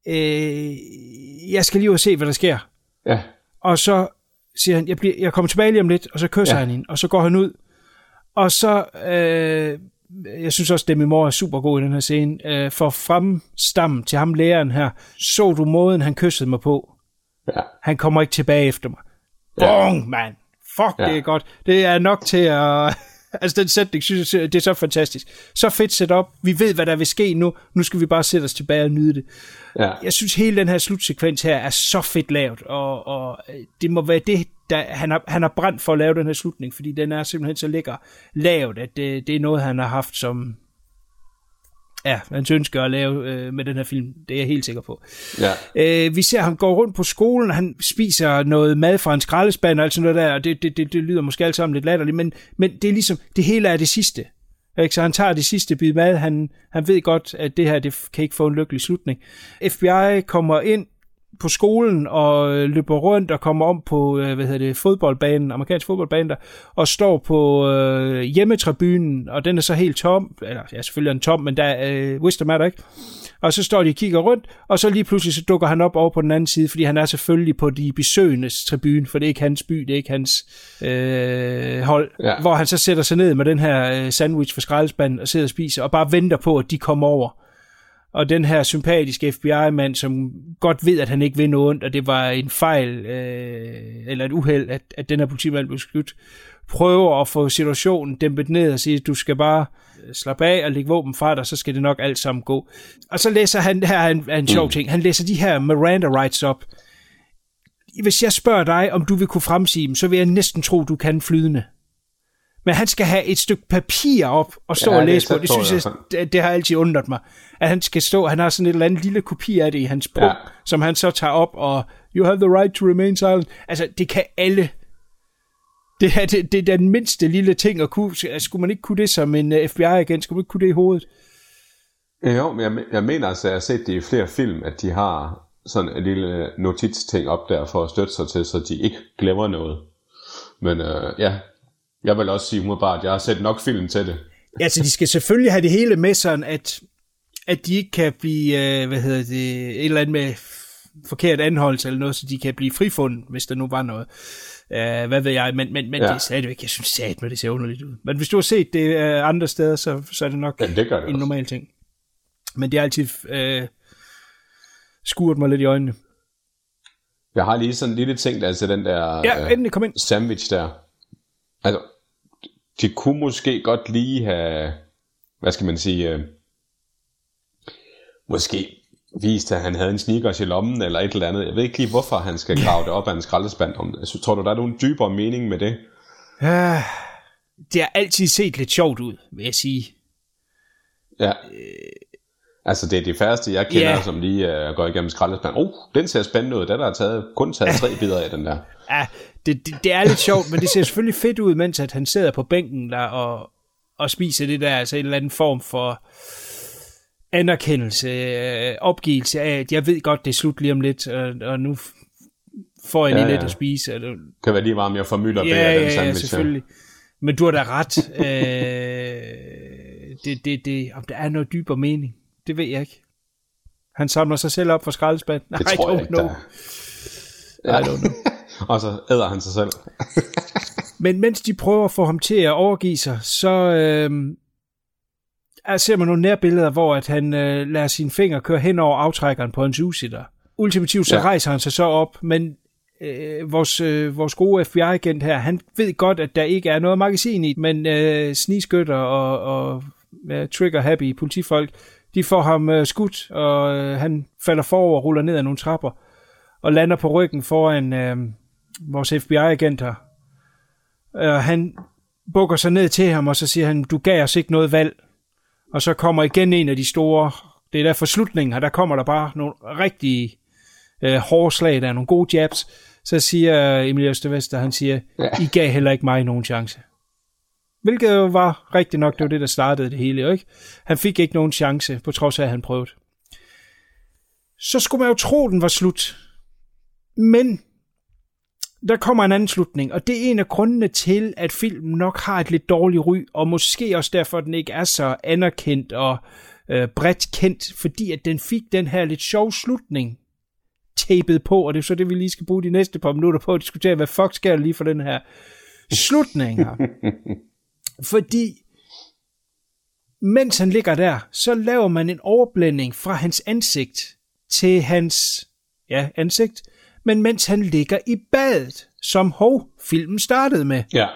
øh, jeg skal lige ud og se, hvad der sker. Ja, Og så siger han, jeg, bliver, jeg kommer tilbage lige om lidt, og så kysser ja. Han hende, og så går han ud. Og så, øh, jeg synes også, Demi Moore er super god i den her scene, øh, for fremstammen til ham læreren her, så du måden, han kyssede mig på. ja, Han kommer ikke tilbage efter mig. Ja. Bong, mand. Fuck, ja. Det er godt. Det er nok til at... Altså, den sætning, synes jeg, det er så fantastisk. Så fedt setup. Vi ved, hvad der vil ske nu. Nu skal vi bare sætte os tilbage og nyde det. ja. Jeg synes, hele den her slutsekvens her er så fedt lavet, og, og øh, det må være det, der, han, har, han har brændt for at lave den her slutning, fordi den er simpelthen så lækker lavet, at det, det er noget, han har haft som ja, hans ønske at lave øh, med den her film. Det er jeg helt sikker på. ja. Øh, vi ser ham gå rundt på skolen, han spiser noget mad fra en skraldespand og alt sådan noget der, og det, det, det, det lyder måske alt sammen lidt latterligt, men, men det er ligesom, det hele er det sidste. Ikke? Så han tager det sidste bid mad, han, han ved godt, at det her det kan ikke få en lykkelig slutning. FBI kommer ind på skolen og øh, løber rundt og kommer om på øh, hvad hedder det, fodboldbanen, amerikansk fodboldbane der, og står på øh, hjemmetribunen, og den er så helt tom, eller ja, selvfølgelig er den tom, men der er øh, Wisdom er der ikke. Og så står de og kigger rundt, og så lige pludselig så dukker han op over på den anden side, fordi han er selvfølgelig på de besøgendes tribune, for det er ikke hans by, det er ikke hans øh, hold, Ja. hvor han så sætter sig ned med den her øh, sandwich fra skraldespanden og sidder og spiser, og bare venter på, at de kommer over. Og den her sympatiske FBI-mand, som godt ved, at han ikke vil noget ondt, og det var en fejl, øh, eller et uheld, at, at den her politimand blev skudt, prøver at få situationen dæmpet ned og sige, du skal bare øh, slappe af og lægge våben fra dig, så skal det nok alt sammen gå. Og så læser han, her er en, er en sjov ting, han læser de her Miranda rights op. Hvis jeg spørger dig, om du vil kunne fremsige dem, så vil jeg næsten tro, du kan flydende. Men han skal have et stykke papir op og stå Ja, og læse på. Det synes jeg, det, det har altid undret mig. At han skal stå, han har sådan et eller andet lille kopi af det i hans punkt, Ja. som han så tager op, og you have the right to remain silent. Altså, det kan alle. Det er, det, det er den mindste lille ting at kunne. Skulle man ikke kunne det som en uh, FBI-agent? Skulle man ikke kunne det i hovedet? Jo, men jeg, jeg mener altså, at jeg har set det i flere film, at de har sådan en lille notits-ting op der for at støtte sig til, så de ikke glemmer noget. Men øh, ja, jeg vil også sige umiddelbart, at jeg har set nok film til det. Altså, de skal selvfølgelig have det hele med sådan, at, at de ikke kan blive, øh, hvad hedder det, et eller andet med forkert anholdelse eller noget, så de kan blive frifundet, hvis der nu var noget. Uh, hvad ved jeg, men, men, men Ja. det er stadigvæk, jeg synes sat med det ser underligt ud. Men hvis du har set det uh, andre steder, så, så er det nok Ja, det det en også. normal ting. Men det er altid uh, skuret mig lidt i øjnene. Jeg har lige sådan en lille ting, til den der Ja, øh, endelig kom ind. sandwich der. Altså, de kunne måske godt lige have, hvad skal man sige, øh, måske vist, at han havde en sneakers i lommen, eller et eller andet. Jeg ved ikke lige, hvorfor han skal grave det op af en skraldespand. Om, altså, tror du, der er nogen dybere mening med det? Uh, det har altid set lidt sjovt ud, vil jeg sige. Ja. Altså, det er de færreste, jeg kender, Ja. som lige uh, går igennem skraldespand. Oh, den ser spændende ud. Den der er taget, kun taget tre *laughs* bidder af den der. Ja, det, det, det er lidt sjovt, men det ser selvfølgelig fedt ud, mens at han sidder på bænken der og, og spiser det der, altså en eller anden form for anerkendelse, øh, opgivelse af, at jeg ved godt, det er slut lige om lidt, og, og nu får jeg lige Ja, lidt ja. at spise. Og, det- Kan være lige meget mere formylder ja, bag ja, den ja, sandwich. her. selvfølgelig. Men du har da ret. øh, det, det, det, om der er noget dybere mening, det ved jeg ikke. Han samler sig selv op for skraldespand. Det *laughs* tror jeg ikke, der er. Ja. I don't know. Og så æder han sig selv. *laughs* Men mens de prøver at få ham til at overgive sig, så øh, er, ser man nogle nærbilleder, hvor at han øh, lader sine fingre køre hen over aftrækkeren på hans usitter. Ultimativt så ja. Rejser han sig så op, men øh, vores, øh, vores gode FBI-agent her, han ved godt, at der ikke er noget magasin i, men øh, snigskytter og, og ja, trigger-happy politifolk, de får ham øh, skudt, og øh, han falder forover og ruller ned ad nogle trapper, og lander på ryggen foran øh, vores FBI-agent her. Øh, han bukker sig ned til ham, og så siger han, du gav os ikke noget valg. Og så kommer igen en af de store, det er der for slutningen her, der kommer der bare nogle rigtig øh, hårde slag, der er nogle gode jabs. Så siger Emil Østervester, han siger, Ja. I gav heller ikke mig nogen chance. Hvilket jo var rigtigt nok, det var det, der startede det hele, ikke? Han fik ikke nogen chance, på trods af, at han prøvede. Så skulle man jo tro, den var slut. Men der kommer en anden slutning, og det er en af grundene til, at filmen nok har et lidt dårligt ry, og måske også derfor, at den ikke er så anerkendt og øh, bredt kendt, fordi at den fik den her lidt sjov slutning tapet på, og det er så det, vi lige skal bruge de næste par minutter på at diskutere, hvad fuck sker der lige for den her slutning her. *laughs* fordi mens han ligger der, så laver man en overblænding fra hans ansigt til hans ja, ansigt, men mens han ligger i badet, som hov, filmen startede med. Ja.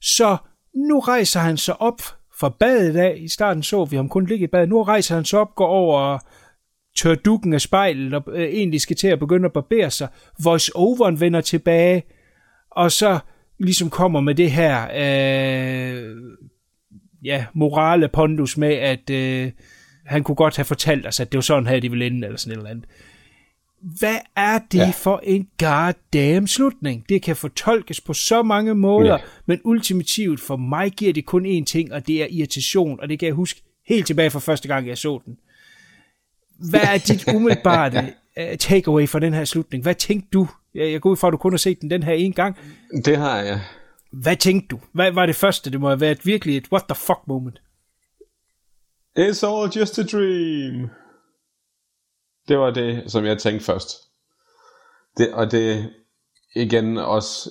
Så nu rejser han sig op fra badet af. I starten så vi ham kun ligge i badet. Nu rejser han sig op, går over og tør dukken af spejlet, og øh, egentlig skal til at begynde at barbere sig. Voice-overen vender tilbage, og så ligesom kommer med det her øh, ja, morale pondus med, at øh, han kunne godt have fortalt os, at det var sådan her, de ville ende, eller sådan et eller andet. Hvad er det ja. For en goddamn slutning? Det kan fortolkes på så mange måder, ja. Men ultimativt for mig giver det kun én ting, og det er irritation, og det kan jeg huske helt tilbage fra første gang, jeg så den. Hvad er dit *laughs* umiddelbare uh, takeaway fra den her slutning? Hvad tænkte du? Jeg jeg går ud fra, at du kun har set den den her en gang. Det har jeg. Hvad tænkte du? Hvad var det første? Det må have været virkelig et what the fuck moment. It's all just a dream. Det var det, som jeg tænkte først. Det, og det igen også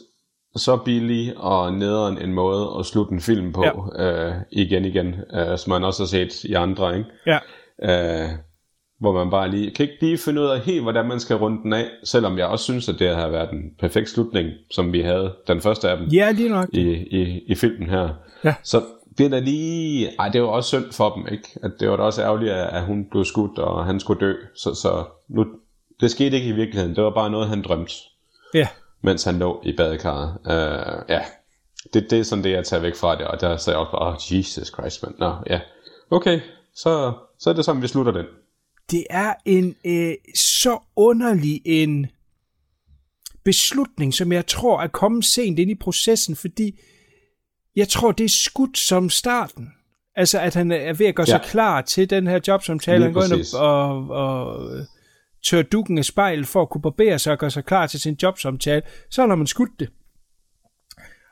så billig og nederen en måde at slutte en film på ja. øh, igen igen, øh, som man også har set i andre, ikke? Ja. Øh, hvor man bare lige kan ikke lige finde ud af helt, hvordan man skal runde den af, selvom jeg også synes, at det har været en perfekt slutning, som vi havde den første af dem Ja, lige nok. i, i, i filmen her. Ja. Så bliver der lige... Ej, det var også synd for dem, ikke? At det var da også ærgerligt, at hun blev skudt, og han skulle dø. Så, så nu, det skete ikke i virkeligheden. Det var bare noget, han drømte, Ja. mens han lå i badekarret. Uh, ja, det, det er sådan det, jeg tager væk fra det. Og der sagde jeg også bare, oh, Jesus Christ, mand. Nå, ja. Okay, så, så er det sådan, vi slutter den. det er en øh, så underlig en beslutning, som jeg tror er kommet sent ind i processen, fordi jeg tror, det er skudt som starten. Altså, at han er ved at gøre ja. Sig klar til den her jobsamtale. Han går ind og, og, og øh, tør dukken af spejl for at kunne barbere sig og gøre sig klar til sin jobsamtale. Så har man skudt det.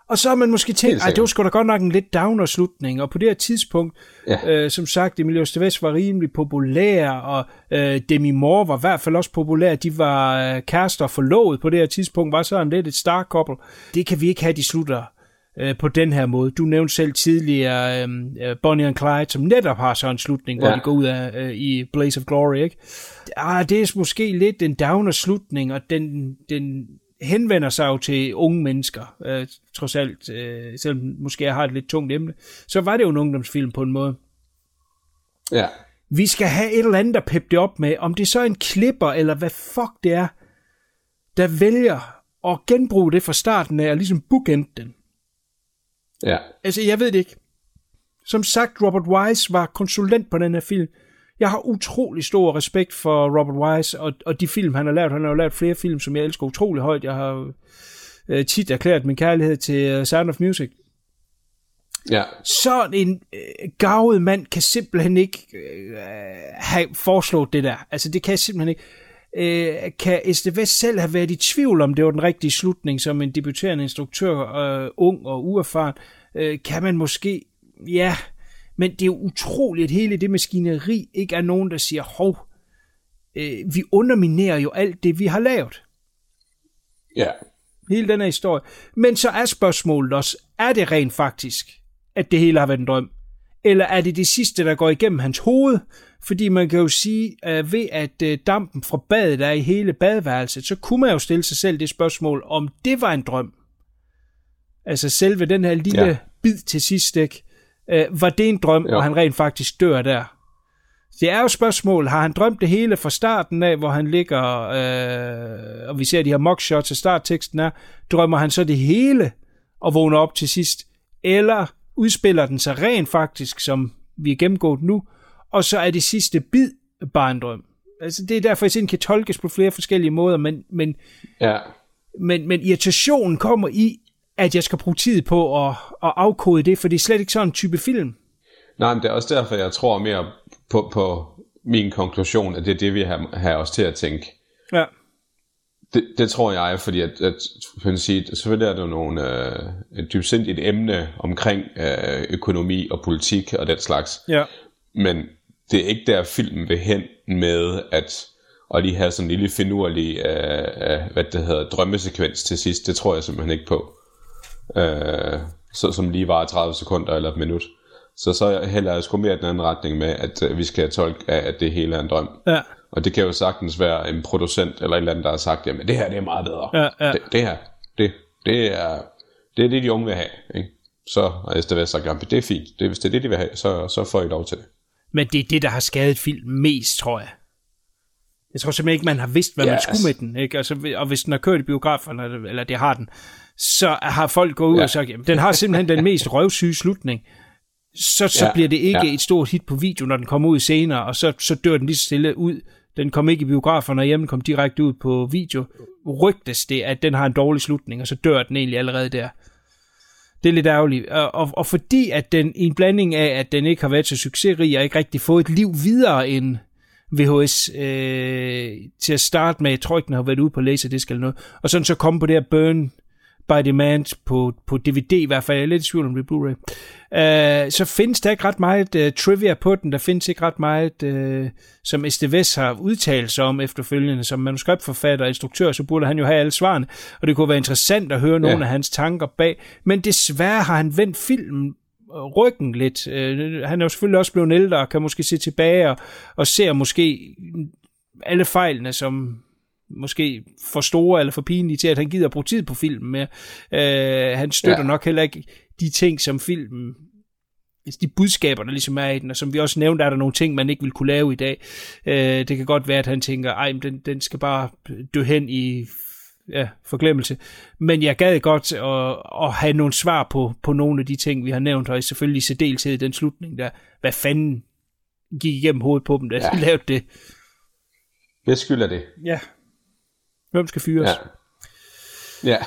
Og så har man måske tænkt, at det var sgu da godt nok en lidt downer-slutning, og på det her tidspunkt, Ja. øh, som sagt, Emilio Estevez var rimelig populær, og øh, Demi Moore var i hvert fald også populær. De var øh, kærester og forlovet på det her tidspunkt, var sådan lidt et star couple. Det kan vi ikke have, de slutter øh, på den her måde. Du nævnte selv tidligere øh, øh, Bonnie and Clyde, som netop har sådan en slutning, hvor Ja. de går ud af øh, i Blaze of Glory, ikke? Ah, det er måske lidt en downer-slutning, og den, den henvender sig jo til unge mennesker, øh, trods alt, øh, selvom måske jeg har et lidt tungt emne, så var det jo en ungdomsfilm på en måde. Ja. Vi skal have et eller andet at peppe det op med, om det så er en klipper, eller hvad fuck det er, der vælger at genbruge det fra starten af, og ligesom bookend den. Ja. Altså, jeg ved det ikke. Som sagt, Robert Wise var konsulent på den her film. Jeg har utrolig stor respekt for Robert Wise og, og de film, han har lavet. Han har jo lavet flere film, som jeg elsker utrolig højt. Jeg har øh, tit erklæret min kærlighed til uh, Sound of Music. Ja. Sådan en øh, gavet mand kan simpelthen ikke øh, have foreslået det der. Altså, det kan jeg simpelthen ikke. Øh, kan Estevez selv have været i tvivl om, det var den rigtige slutning som en debuterende instruktør, øh, ung og uerfaren? Øh, kan man måske... Ja, men det er jo utroligt, at hele det maskineri ikke er nogen, der siger, hov, øh, vi underminerer jo alt det, vi har lavet. Ja. Hele den her historie. Men så er spørgsmålet også, er det rent faktisk, at det hele har været en drøm? Eller er det det sidste, der går igennem hans hoved? Fordi man kan jo sige, at ved at øh, dampen fra badet er i hele badeværelset, så kunne man jo stille sig selv det spørgsmål, om det var en drøm. Altså selve den her lille ja. Ja. bid til sidst, ikke? Øh, var det en drøm, Jo. og han rent faktisk dør der? Det er jo spørgsmål, har han drømt det hele fra starten af, hvor han ligger, øh, og vi ser de her mugshots, og startteksten er, drømmer han så det hele, og vågner op til sidst? Eller udspiller den sig rent faktisk, som vi er gennemgået nu, og så er det sidste bid bare en drøm? Altså, det er derfor, at den kan tolkes på flere forskellige måder, men, men, Ja. men, men irritationen kommer i, at jeg skal bruge tid på at, at afkode det, for det er slet ikke sådan en type film. Nej, men det er også derfor, jeg tror mere på, på min konklusion, at det er det, vi har, har os til at tænke. Ja. Det, det tror jeg, fordi at, at kan sige, selvfølgelig er der nogle øh, et dybsindigt emne omkring øh, økonomi og politik og den slags. Ja. Men det er ikke der filmen vil hen med at og lige have sådan en lille finurlig øh, øh, hvad det hedder, drømmesekvens til sidst. Det tror jeg simpelthen ikke på. Øh, så, som lige var 30 sekunder eller et minut. Så så hælder jeg sgu mere i den anden retning med, at øh, vi skal tolke at det hele er en drøm. Ja. Og det kan jo sagtens være en producent eller et eller andet, der har sagt, jamen det her det er meget bedre. Ja, ja. Det, det her, det, det er det, er det de unge vil have. Ikke? Så har Estevez sagt, jamen det er fint. Det, hvis det er det, de vil have, så, så får I lov til det. Men det er det, der har skadet filmen mest, tror jeg. Jeg tror simpelthen ikke, man har vidst, hvad Ja, man skulle altså- med den. Ikke? Altså, og hvis den har kørt i biograferne, eller- eller det har den, så har folk gået ud Ja. og sagt, jamen, den har simpelthen den mest røvsyge slutning. Så, så Ja, bliver det ikke ja. et stort hit på video, når den kommer ud senere, og så, så dør den lige så stille ud. Den kom ikke i biograferne, og hjemme kom direkte ud på video. Rygtes det, at den har en dårlig slutning, og så dør den egentlig allerede der. Det er lidt ærgerligt. Og, og, og fordi at den i en blanding af, at den ikke har været så succesrig, og ikke rigtig fået et liv videre end VHS øh, til at starte med, jeg tror ikke, den har været ude på Laserdisc eller noget, og sådan så komme på det her Burn by Demand på, på DVD i hvert fald, jeg er lidt i tvivl om det er Blu-ray, øh, så findes der ikke ret meget øh, trivia på den, der findes ikke ret meget, øh, som Estevez har udtalt sig om efterfølgende, som manuskriptforfatter og instruktør, så burde han jo have alle svarene, og det kunne være interessant at høre nogle Ja. af hans tanker bag, men desværre har han vendt filmen øh, ryggen lidt. Øh, han er jo selvfølgelig også blevet ældre og kan måske se tilbage og, og ser måske alle fejlene, som måske for store eller for pinlige til, at han gider bruge tid på filmen med. Øh, han støtter ja. Nok heller ikke de ting, som filmen altså de budskaber, der ligesom er i den, og som vi også nævnte, er der nogle ting, man ikke vil kunne lave i dag. Øh, det kan godt være, at han tænker, ej, men den, den skal bare dø hen i ja, forglemmelse. Men jeg gad godt at, at have nogle svar på, på nogle af de ting, vi har nævnt, og selvfølgelig i særdeleshed i den slutning der. Hvad fanden gik igennem hovedet på dem, da ja. de lavede det? Det skylder det. Ja. Hvem skal fyres? Ja. Ja.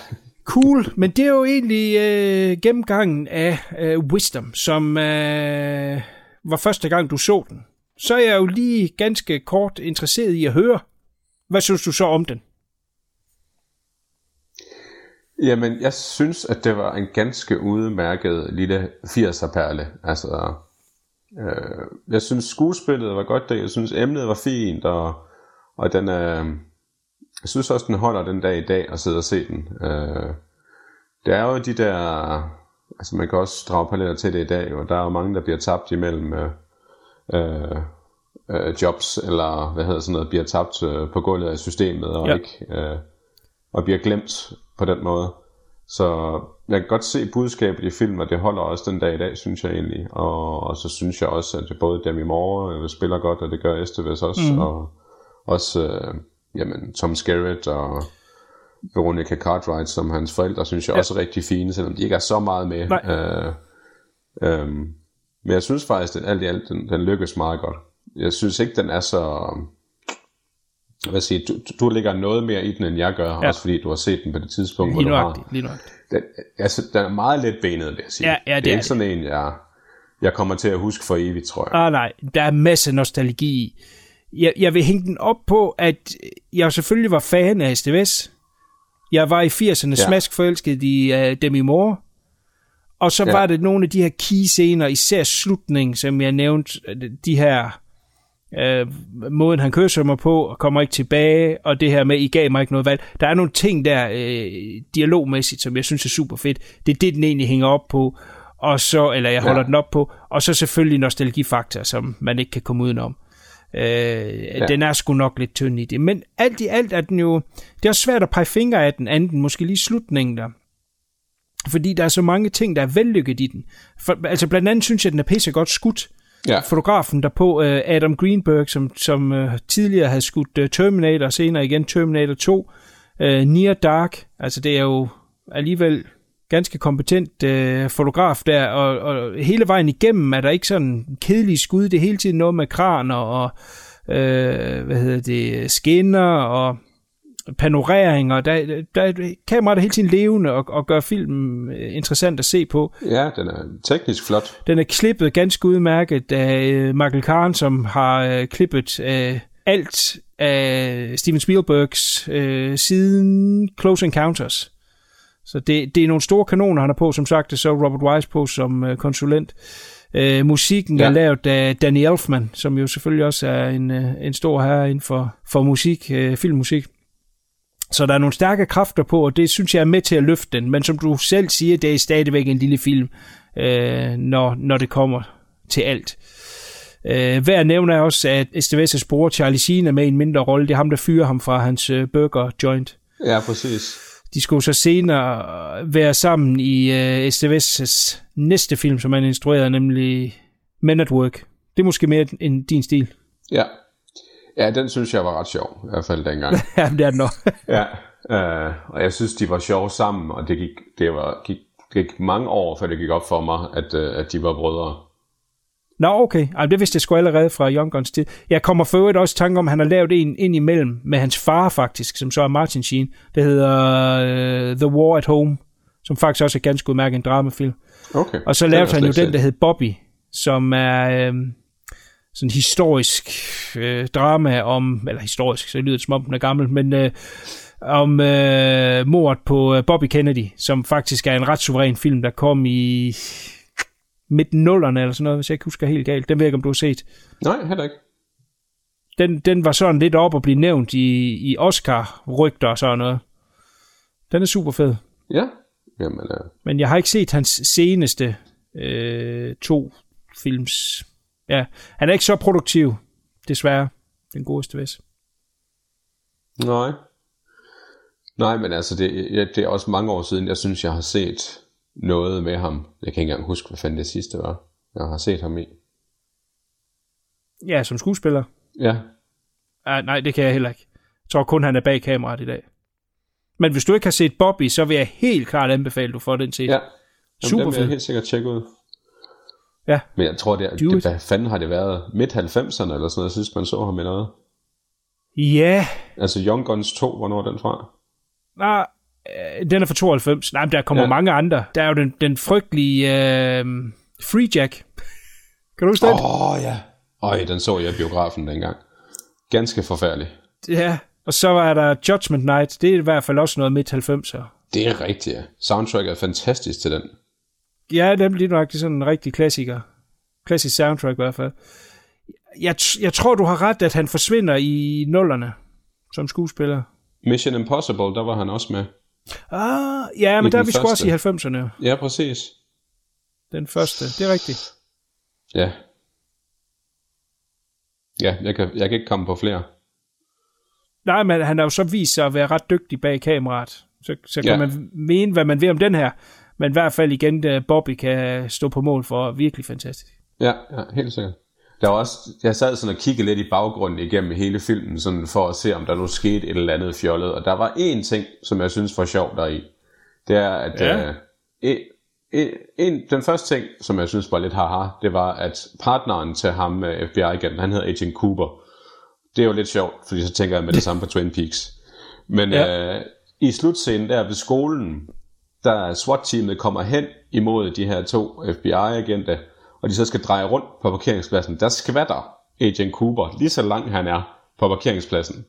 Cool, men det er jo egentlig øh, gennemgangen af øh, Wisdom, som øh, var første gang, du så den. Så er jeg jo lige ganske kort interesseret i at høre, hvad synes du så om den? Jamen, jeg synes, at det var en ganske udmærket lille 80'er-perle. Altså, øh, jeg synes, skuespillet var godt det. Jeg synes, emnet var fint, og, og den er... Jeg synes også, den holder den dag i dag at sidde og se den. Øh, det er jo de der... Altså, man kan også drage paralleller til det i dag, og der er jo mange, der bliver tabt imellem øh, øh, øh, jobs, eller hvad hedder sådan noget, bliver tabt øh, på gulvet af systemet, og Ja. ikke... Øh, og bliver glemt på den måde. Så jeg kan godt se budskabet i filmen, og det holder også den dag i dag, synes jeg egentlig. Og, og så synes jeg også, at både Demi Moore øh, spiller godt, og det gør Esteves også. Mm. Og også øh, jamen, Tom Skerritt og Veronica Cartwright som hans forældre, synes jeg Ja. også er rigtig fine, selvom de ikke er så meget med. Nej. Øh, øhm, men jeg synes faktisk, at alt i alt, den, den lykkes meget godt. Jeg synes ikke, den er så... Hvad siger, du, du ligger noget mere i den, end jeg gør, Ja. også fordi du har set den på det tidspunkt, hvor Lige du har. nøjagtigt, lige nøjagtigt. Den, altså, den er meget let benet, vil jeg sige. Ja, ja, det det er er ikke sådan en, jeg, jeg kommer til at huske for evigt, tror jeg. Ah, nej, der er masser nostalgi i. Jeg, jeg vil hænge den op på, at jeg selvfølgelig var fan af STVS. Jeg var i 80'erne ja. Ja. smask forelsket i uh, Demi Moore. Og så ja. Var det nogle af de her key scener, især slutningen, som jeg nævnte, øh, de her øh, måden han kysser mig på, og kommer ikke tilbage, og det her med, I gav mig ikke noget valg. Der er nogle ting der, øh, dialogmæssigt, som jeg synes er super fedt. Det er det, den egentlig hænger op på, og så, eller jeg holder. Ja. den op på, og så selvfølgelig nostalgifaktor, som man ikke kan komme udenom. Øh, ja. Den er sgu nok lidt tynd i det. Men alt i alt er den jo... Det er også svært at pege fingre af den anden, måske lige slutningen der. Fordi der er så mange ting, der er vellykket i den. For, altså blandt andet synes jeg, at den er pisse godt skudt. Ja. Fotografen derpå, øh, Adam Greenberg, som, som øh, tidligere havde skudt øh, Terminator, og senere igen Terminator 2. Øh, Near Dark, altså det er jo alligevel ganske kompetent øh, fotograf der, og, og hele vejen igennem er der ikke sådan kedelige skud, det er hele tiden noget med kraner og øh, hvad hedder det, skinner og panoreringer, der, der er kameraet er hele tiden levende og, og gør filmen øh, interessant at se på. Ja, den er teknisk flot. Den er klippet ganske udmærket af øh, Michael Kahn, som har øh, klippet øh, alt af Steven Spielbergs øh, siden Close Encounters. Så det, det er nogle store kanoner, han er på. Som sagt, det så Robert Wise på som øh, konsulent. Øh, musikken ja. er lavet af Danny Elfman, som jo selvfølgelig også er en, øh, en stor herre inden for, for musik, øh, filmmusik. Så der er nogle stærke kræfter på, og det synes jeg er med til at løfte den. Men som du selv siger, det er stadigvæk en lille film, øh, når, når det kommer til alt. Øh, værd at nævne er også, at STV's bror Charlie Sheen er med i en mindre rolle. Det er ham, der fyrer ham fra hans øh, burger joint. Ja, præcis. De skulle så senere være sammen i øh, STV's næste film, som han instruerede, nemlig Men at Work. Det er måske mere end din stil. Ja. Ja, den synes jeg var ret sjov, i hvert fald dengang. *laughs* ja, det er den nok. *laughs* ja, øh, og jeg synes, de var sjove sammen, og det gik, det var, gik, det gik mange år, før det gik op for mig, at, øh, at de var brødre. Nå, okay. Ej, det vidste jeg sgu allerede fra Young Guns tid. Jeg kommer for øvrigt også i tanke om, at han har lavet en ind imellem med hans far faktisk, som så er Martin Sheen. Det hedder uh, The War at Home, som faktisk også er ganske udmærket en dramafilm. Okay. Og så lavede han jo den, der hed Bobby, som er øh, sådan historisk øh, drama om, eller historisk, så lyder det, som om den er gammel, men øh, om øh, mordet på øh, Bobby Kennedy, som faktisk er en ret suveræn film, der kom i midten nullerne eller sådan noget, hvis jeg ikke husker helt galt. Den ved jeg ikke, om du har set. Nej, heller ikke. Den, den var sådan lidt op og blive nævnt i, i Oscar-rygter og sådan noget. Den er super fed. Ja, jamen, øh, Men jeg har ikke set hans seneste øh, to films. Ja, han er ikke så produktiv, desværre, den gode STVS. nej. Nej, men altså, det, det er også mange år siden, jeg synes, jeg har set noget med ham. Jeg kan ikke engang huske, hvad fanden det sidste var. Jeg har set ham i. Ja, som skuespiller. Ja, Ah, nej, det kan jeg heller ikke. Jeg tror kun, han er bag kameraet i dag. Men hvis du ikke har set Bobby, så vil jeg helt klart anbefale, du får den set. ja. Jamen, Super den vil jeg helt sikkert tjekke ud. Ja. Men jeg tror, det er, det, hvad fanden har det været? Midt 90'erne eller sådan noget, sidst man så ham i noget. Ja, Altså Young Guns 2, hvornår er den fra? nej, den er fra 92. Nej, men der kommer ja. Mange andre. Der er jo den, den frygtelige øh, Free Jack. Kan du huske den? Åh, ja. Øj, den så jeg i biografen dengang. Ganske forfærdelig. Ja, og så var der Judgment Night. Det er i hvert fald også noget midt 90'er. Det er rigtigt, ja. Soundtracket er fantastisk til den. Ja, er lige nok sådan en rigtig klassiker. Klassisk soundtrack i hvert fald. Jeg, jeg tror, du har ret, at han forsvinder i nullerne som skuespiller. Mission Impossible, der var han også med. Ah, ja, men der er vi sgu også i første. 90'erne. Ja, præcis. Den første, det er rigtigt. Ja. Ja, jeg kan, jeg kan ikke komme på flere. Nej, men han har jo så vist sig at være ret dygtig bag kameraet. Så, så kan Ja. man mene, hvad man vil om den her. Men i hvert fald igen, Bobby kan stå på mål for virkelig fantastisk. Ja, ja helt sikkert. Der var også, jeg sad sådan og kiggede lidt i baggrunden igennem hele filmen, sådan for at se, om der nu skete et eller andet fjollet. Og der var én ting, som jeg synes var sjov deri. Det er, at Ja. øh, en, en, en, den første ting, som jeg synes var lidt haha, det var, at partneren til ham, øh, FBI-agenten, han hedder Agent Cooper. Det er jo lidt sjovt, fordi så tænker jeg med det samme på Twin Peaks. Men ja. øh, i slutscenen der ved skolen, der SWAT-teamet kommer hen imod de her to FBI-agenter, og de så skal dreje rundt på parkeringspladsen, der skvatter Agent Cooper lige så langt han er på parkeringspladsen,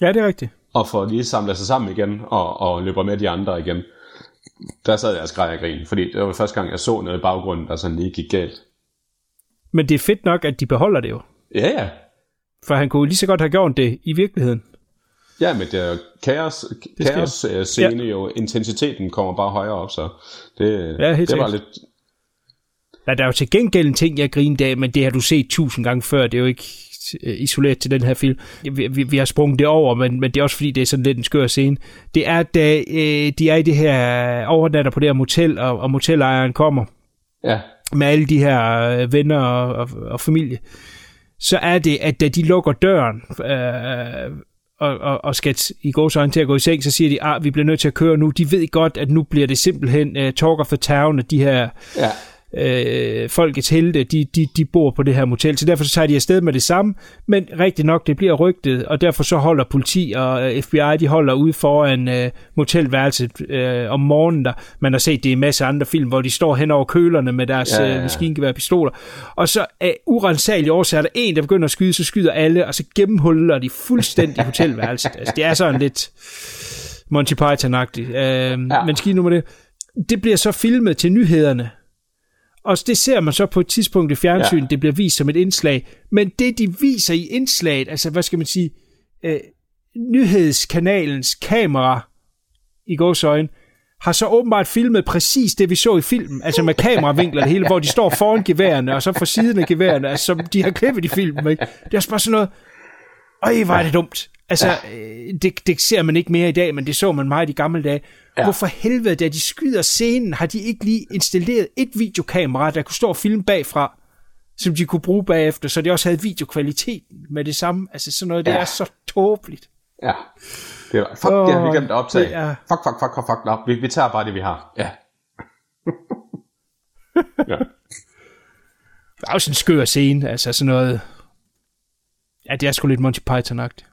Ja, det er rigtigt. og får lige samlet sig sammen igen, og, og løber med de andre igen. Der sad jeg og skreg og grin, fordi det var første gang, jeg så noget i baggrunden, der sådan lige gik galt. Men det er fedt nok, at de beholder det jo. Ja, ja. For han kunne lige så godt have gjort det i virkeligheden. Ja, men det er kaos, kaos øh, scene jo, intensiteten kommer bare højere op, så det, Ja, helt det var lidt, Der er jo til gengæld en ting, jeg griner af, men det har du set tusind gange før. Det er jo ikke øh, isoleret til den her film. Vi, vi, vi har sprunget det over, men, men det er også fordi, det er sådan lidt en skør scene. Det er, da øh, de er i det her overnatter på det her motel, og, og motelejeren kommer ja, med alle de her øh, venner og, og, og familie, så er det, at da de lukker døren øh, og, og, og skal i går til at gå i seng, så siger de, at ah, vi bliver nødt til at køre nu. De ved godt, at nu bliver det simpelthen uh, talk of the town, at de her ja, øh, folkets helte, de, de, de bor på det her motel, så derfor så tager de afsted med det samme, men rigtig nok, det bliver rygtet, og derfor så holder politi og øh, FBI, de holder ude foran øh, motelværelset øh, om morgenen der. Man har set det i en masse andre film, hvor de står hen over kølerne med deres Ja, ja, ja, ja. ja. øh, maskingeværpistoler, og så af urensagelige årsager, er der en, der begynder at skyde, så skyder alle, og så gennemhuller de fuldstændig hotelværelset. *laughs* Altså, det er sådan lidt Monty Python-agtigt. Øh, ja. Men skidt nu med det. Det bliver så filmet til nyhederne, og det ser man så på et tidspunkt i fjernsyn, ja. Ja. det bliver vist som et indslag. Men det, de viser i indslaget, altså hvad skal man sige, øh, nyhedskanalens kamera i gåsøjne, har så åbenbart filmet præcis det, vi så i filmen, altså med kameravinkler det hele, hvor de står foran geværerne, og så for siden af geværerne, altså som de har klippet i filmen. Ikke? Det er også bare sådan noget, øj, hvor er det dumt. Altså, øh, det, det ser man ikke mere i dag, men det så man meget i gamle dage. Ja. Hvorfor helvede, da de skyder scenen, har de ikke lige installeret et videokamera, der kunne stå og filme bagfra, som de kunne bruge bagefter, så de også havde videokvaliteten med det samme. Altså sådan noget, det Ja. er så tåbeligt. ja. Det var, fuck, Åh, det har vi glemt at optage. det er- Fuck, fuck, fuck, fuck, fuck, no. vi, vi tager bare det, vi har. Ja. ja. *laughs* Det er også en skør scene, altså sådan noget... Ja, det er sgu lidt Monty Python-agtigt.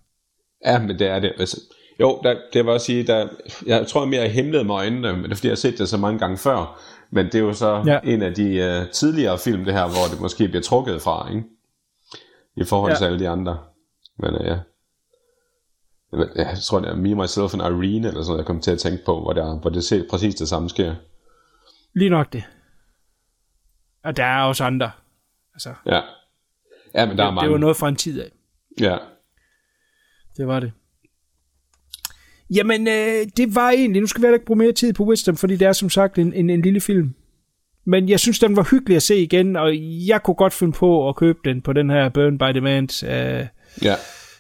Ja, men det er det. Altså, jo, der, det var at sige, der, jeg tror mere, jeg himlede med øjnene, men det er fordi, jeg har set det så mange gange før. Men det er jo så Ja. en af de uh, tidligere film, det her, hvor det måske bliver trukket fra, ikke? I forhold Ja. til alle de andre. Men uh, ja. Jeg, tror, det er Me, Myself and Irene, eller sådan noget, jeg kom til at tænke på, hvor, der, hvor det ser præcis det samme sker. Lige nok det. Og der er også andre. Altså, Ja. Ja, men der er det, mange. det var noget fra en tid af. Ja. Det var det. Jamen, øh, det var egentlig, nu skal vi heller ikke bruge mere tid på Wisdom, fordi det er som sagt en, en, en lille film. Men jeg synes, den var hyggelig at se igen, og jeg kunne godt finde på at købe den på den her Burn by Demand øh, Ja.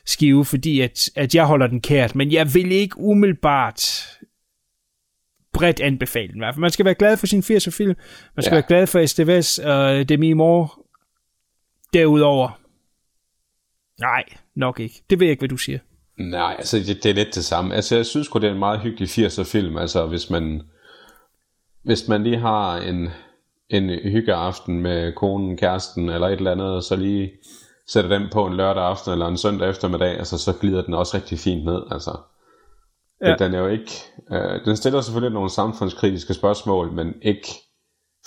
skive, fordi at, at jeg holder den kært. Men jeg vil ikke umiddelbart bredt anbefale den. Man skal være glad for sin 80'er film. Man skal ja. Ja. være glad for STVS og Demi Moore. Derudover, nej, nok ikke. Det ved jeg ikke, hvad du siger. Nej, altså det, det er lidt det samme. Altså jeg synes godt det er en meget hyggelig 80'er film. Altså hvis man, hvis man lige har en, en hyggeaften med konen, kæresten eller et eller andet, så lige sætter den på en lørdag aften eller en søndag eftermiddag, altså så glider den også rigtig fint ned. Altså. Ja. Den er jo ikke, øh, den stiller selvfølgelig nogle samfundskritiske spørgsmål, men ikke,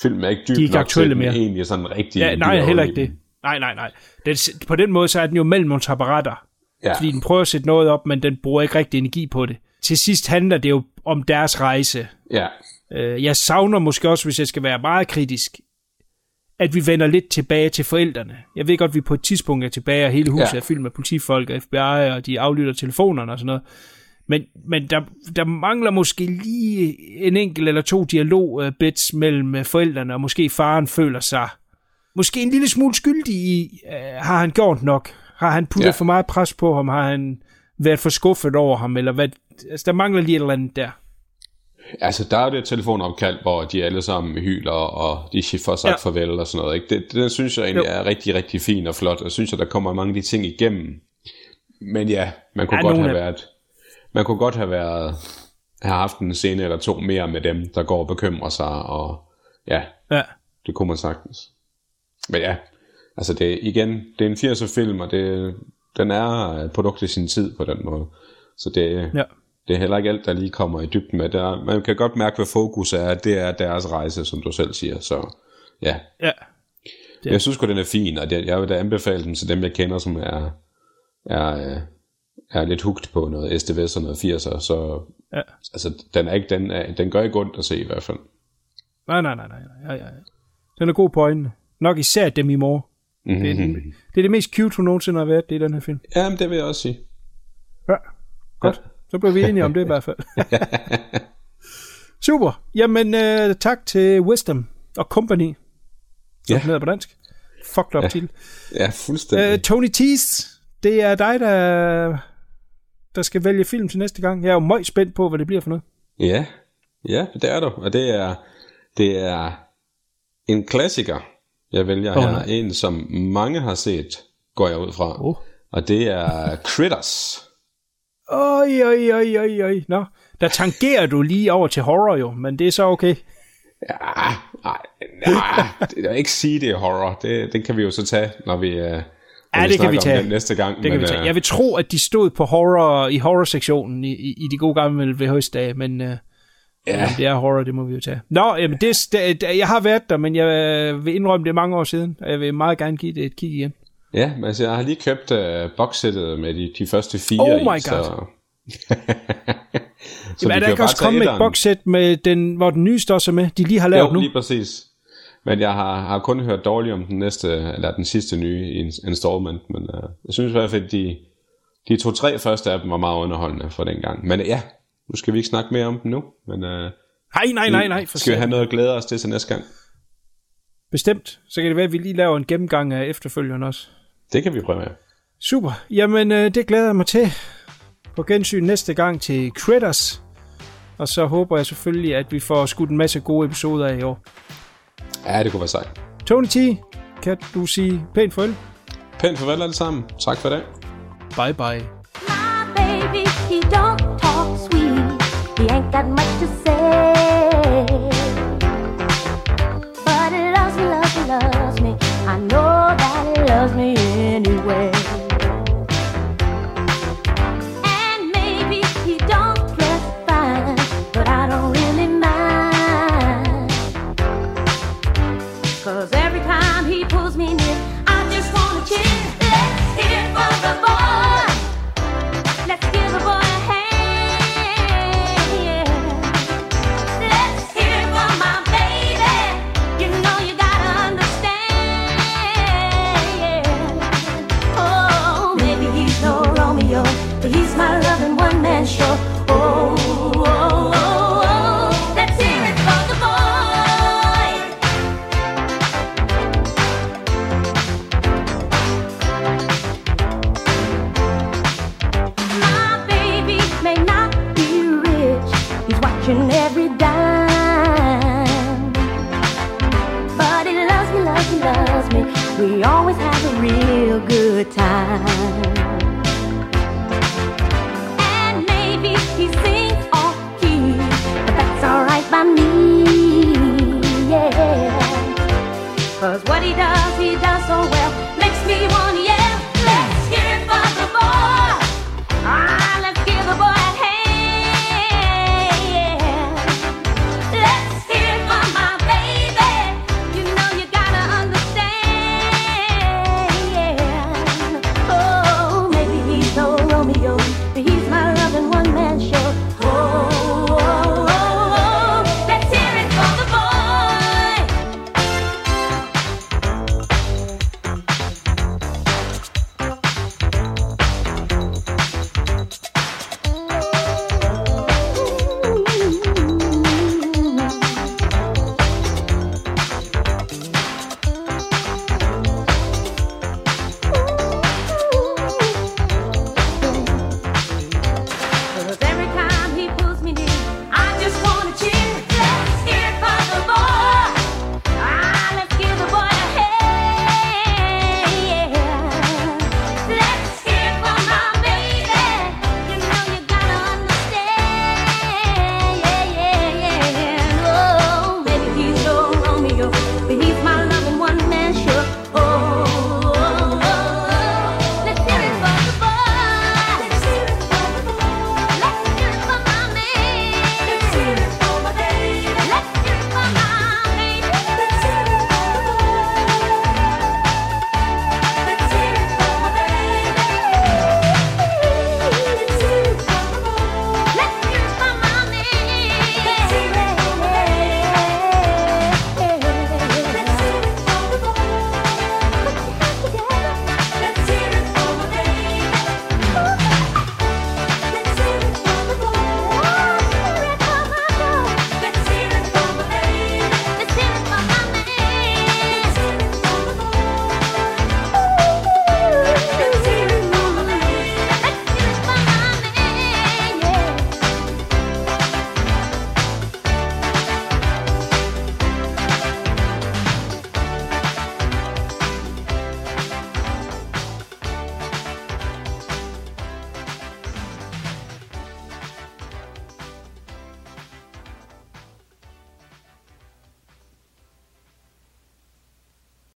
filmen er ikke dyb De er ikke nok aktuelle til, mere. egentlig sådan rigtig Ja, nej, heller ikke det. Nej, nej, nej. Den, på den måde, så er den jo mellem nogle taparetter. Ja. Fordi den prøver at sætte noget op, men den bruger ikke rigtig energi på det. Til sidst handler det jo om deres rejse. Ja, Øh, jeg savner måske også, hvis jeg skal være meget kritisk, at vi vender lidt tilbage til forældrene. Jeg ved godt, at vi på et tidspunkt er tilbage, og hele huset Ja. er fyldt med politifolk og FBI, og de aflytter telefonerne og sådan noget. Men, men der, der mangler måske lige en enkelt eller to dialogbits mellem øh, forældrene, og måske faren føler sig måske en lille smule skyldig i, øh, har han gjort nok? Har han puttet Ja. for meget pres på ham? Har han været for skuffet over ham? Eller hvad? Altså, der mangler lige et eller andet der. altså der er det et telefonopkald, hvor de alle sammen hyler, og de får sagt ja. Farvel og sådan noget. Ikke? Det, det synes jeg egentlig Jo. er rigtig, rigtig fint og flot, og jeg synes, at der kommer mange af de ting igennem. Men ja, man kunne Ja, godt have af- været, man kunne godt have været, have haft en scene eller to mere med dem, der går og bekymrer sig, og ja, Ja. det kunne man sagtens. Men ja, altså det, igen, det er en 80'er film, og det, den er et produkt i sin tid på den måde. Så det, Ja. det er heller ikke alt, der lige kommer i dybden med. Der, man kan godt mærke, hvad fokus er. Det er deres rejse, som du selv siger. Så ja, Ja. ja. jeg synes godt den er fin, og det, jeg vil da anbefale den til dem, jeg kender, som er, er, øh, er lidt hugt på noget SDVS og noget 80'er. Så Ja. altså, den, er ikke, den, er, den gør ikke ondt at se i hvert fald. Nej, nej, nej, nej. nej. Ja, ja, ja. Den er god på øjnene. Nok især dem i mor. Mm-hmm. Det er, den, det er det mest cute, hun nogensinde har været, det er den her film. Jamen, det vil jeg også sige. Ja, godt. Så blev vi enige om det i hvert fald. *laughs* Super. Jamen, øh, tak til Wisdom og Company. Som Ja. ja. hedder på dansk. Fucked up ja. til. Ja, fuldstændig. Øh, Tony Tease, det er dig, der, der skal vælge film til næste gang. Jeg er jo meget spændt på, hvad det bliver for noget. Ja, ja, det er du. Og det er, det er en klassiker, jeg vælger Åh, her. nej. En, som mange har set, går jeg ud fra. Åh. Og det er Critters. Oj, oj, oj, oj, oj. Nå, der tangerer du lige over til horror jo, men det er så okay. Ja, nej, nej, det er ikke sige, det er horror. Det, det kan vi jo så tage, når vi, øh, når Ja, vi det kan vi tage. den næste gang. Det kan men, vi tage. øh, Jeg vil tro, at de stod på horror i horror-sektionen i, i, i de gode gamle VHS-dage, men øh, Ja. om det er horror, det må vi jo tage. Nå, jamen det, det, jeg har været der, men jeg øh, vil indrømme, det mange år siden, og jeg vil meget gerne give det et kig igen. Ja, men altså, jeg har lige købt uh, boxsættet med de, de første fire Oh i, my så... God. *laughs* så Jamen, er der ikke også kommet et boxsæt, med den, hvor den nyeste også er med, de lige har lavet Jo, nu? lige præcis. Men jeg har, har kun hørt dårligt om den næste, eller den sidste nye ins- installment, men uh, jeg synes i hvert fald, at de, de to-tre første af dem var meget underholdende for den gang. Men ja, nu skal vi ikke snakke mere om dem nu, men uh, Nej, nej, nej, nej, for skal vi have noget at glæde os til til næste gang? Bestemt. Så kan det være, at vi lige laver en gennemgang af efterfølgeren også. Det kan vi prøve med. Super. Jamen, øh, det glæder jeg mig til. På gensyn næste gang til Critters. Og så håber jeg selvfølgelig, at vi får skudt en masse gode episoder af i år. Ja, det kunne være sejt. Tony T, kan du sige pænt farvel? Pænt farvel alle sammen. Tak for i dag. Bye bye. Got much to say. But loves me, loves me, loves me. I know that loves me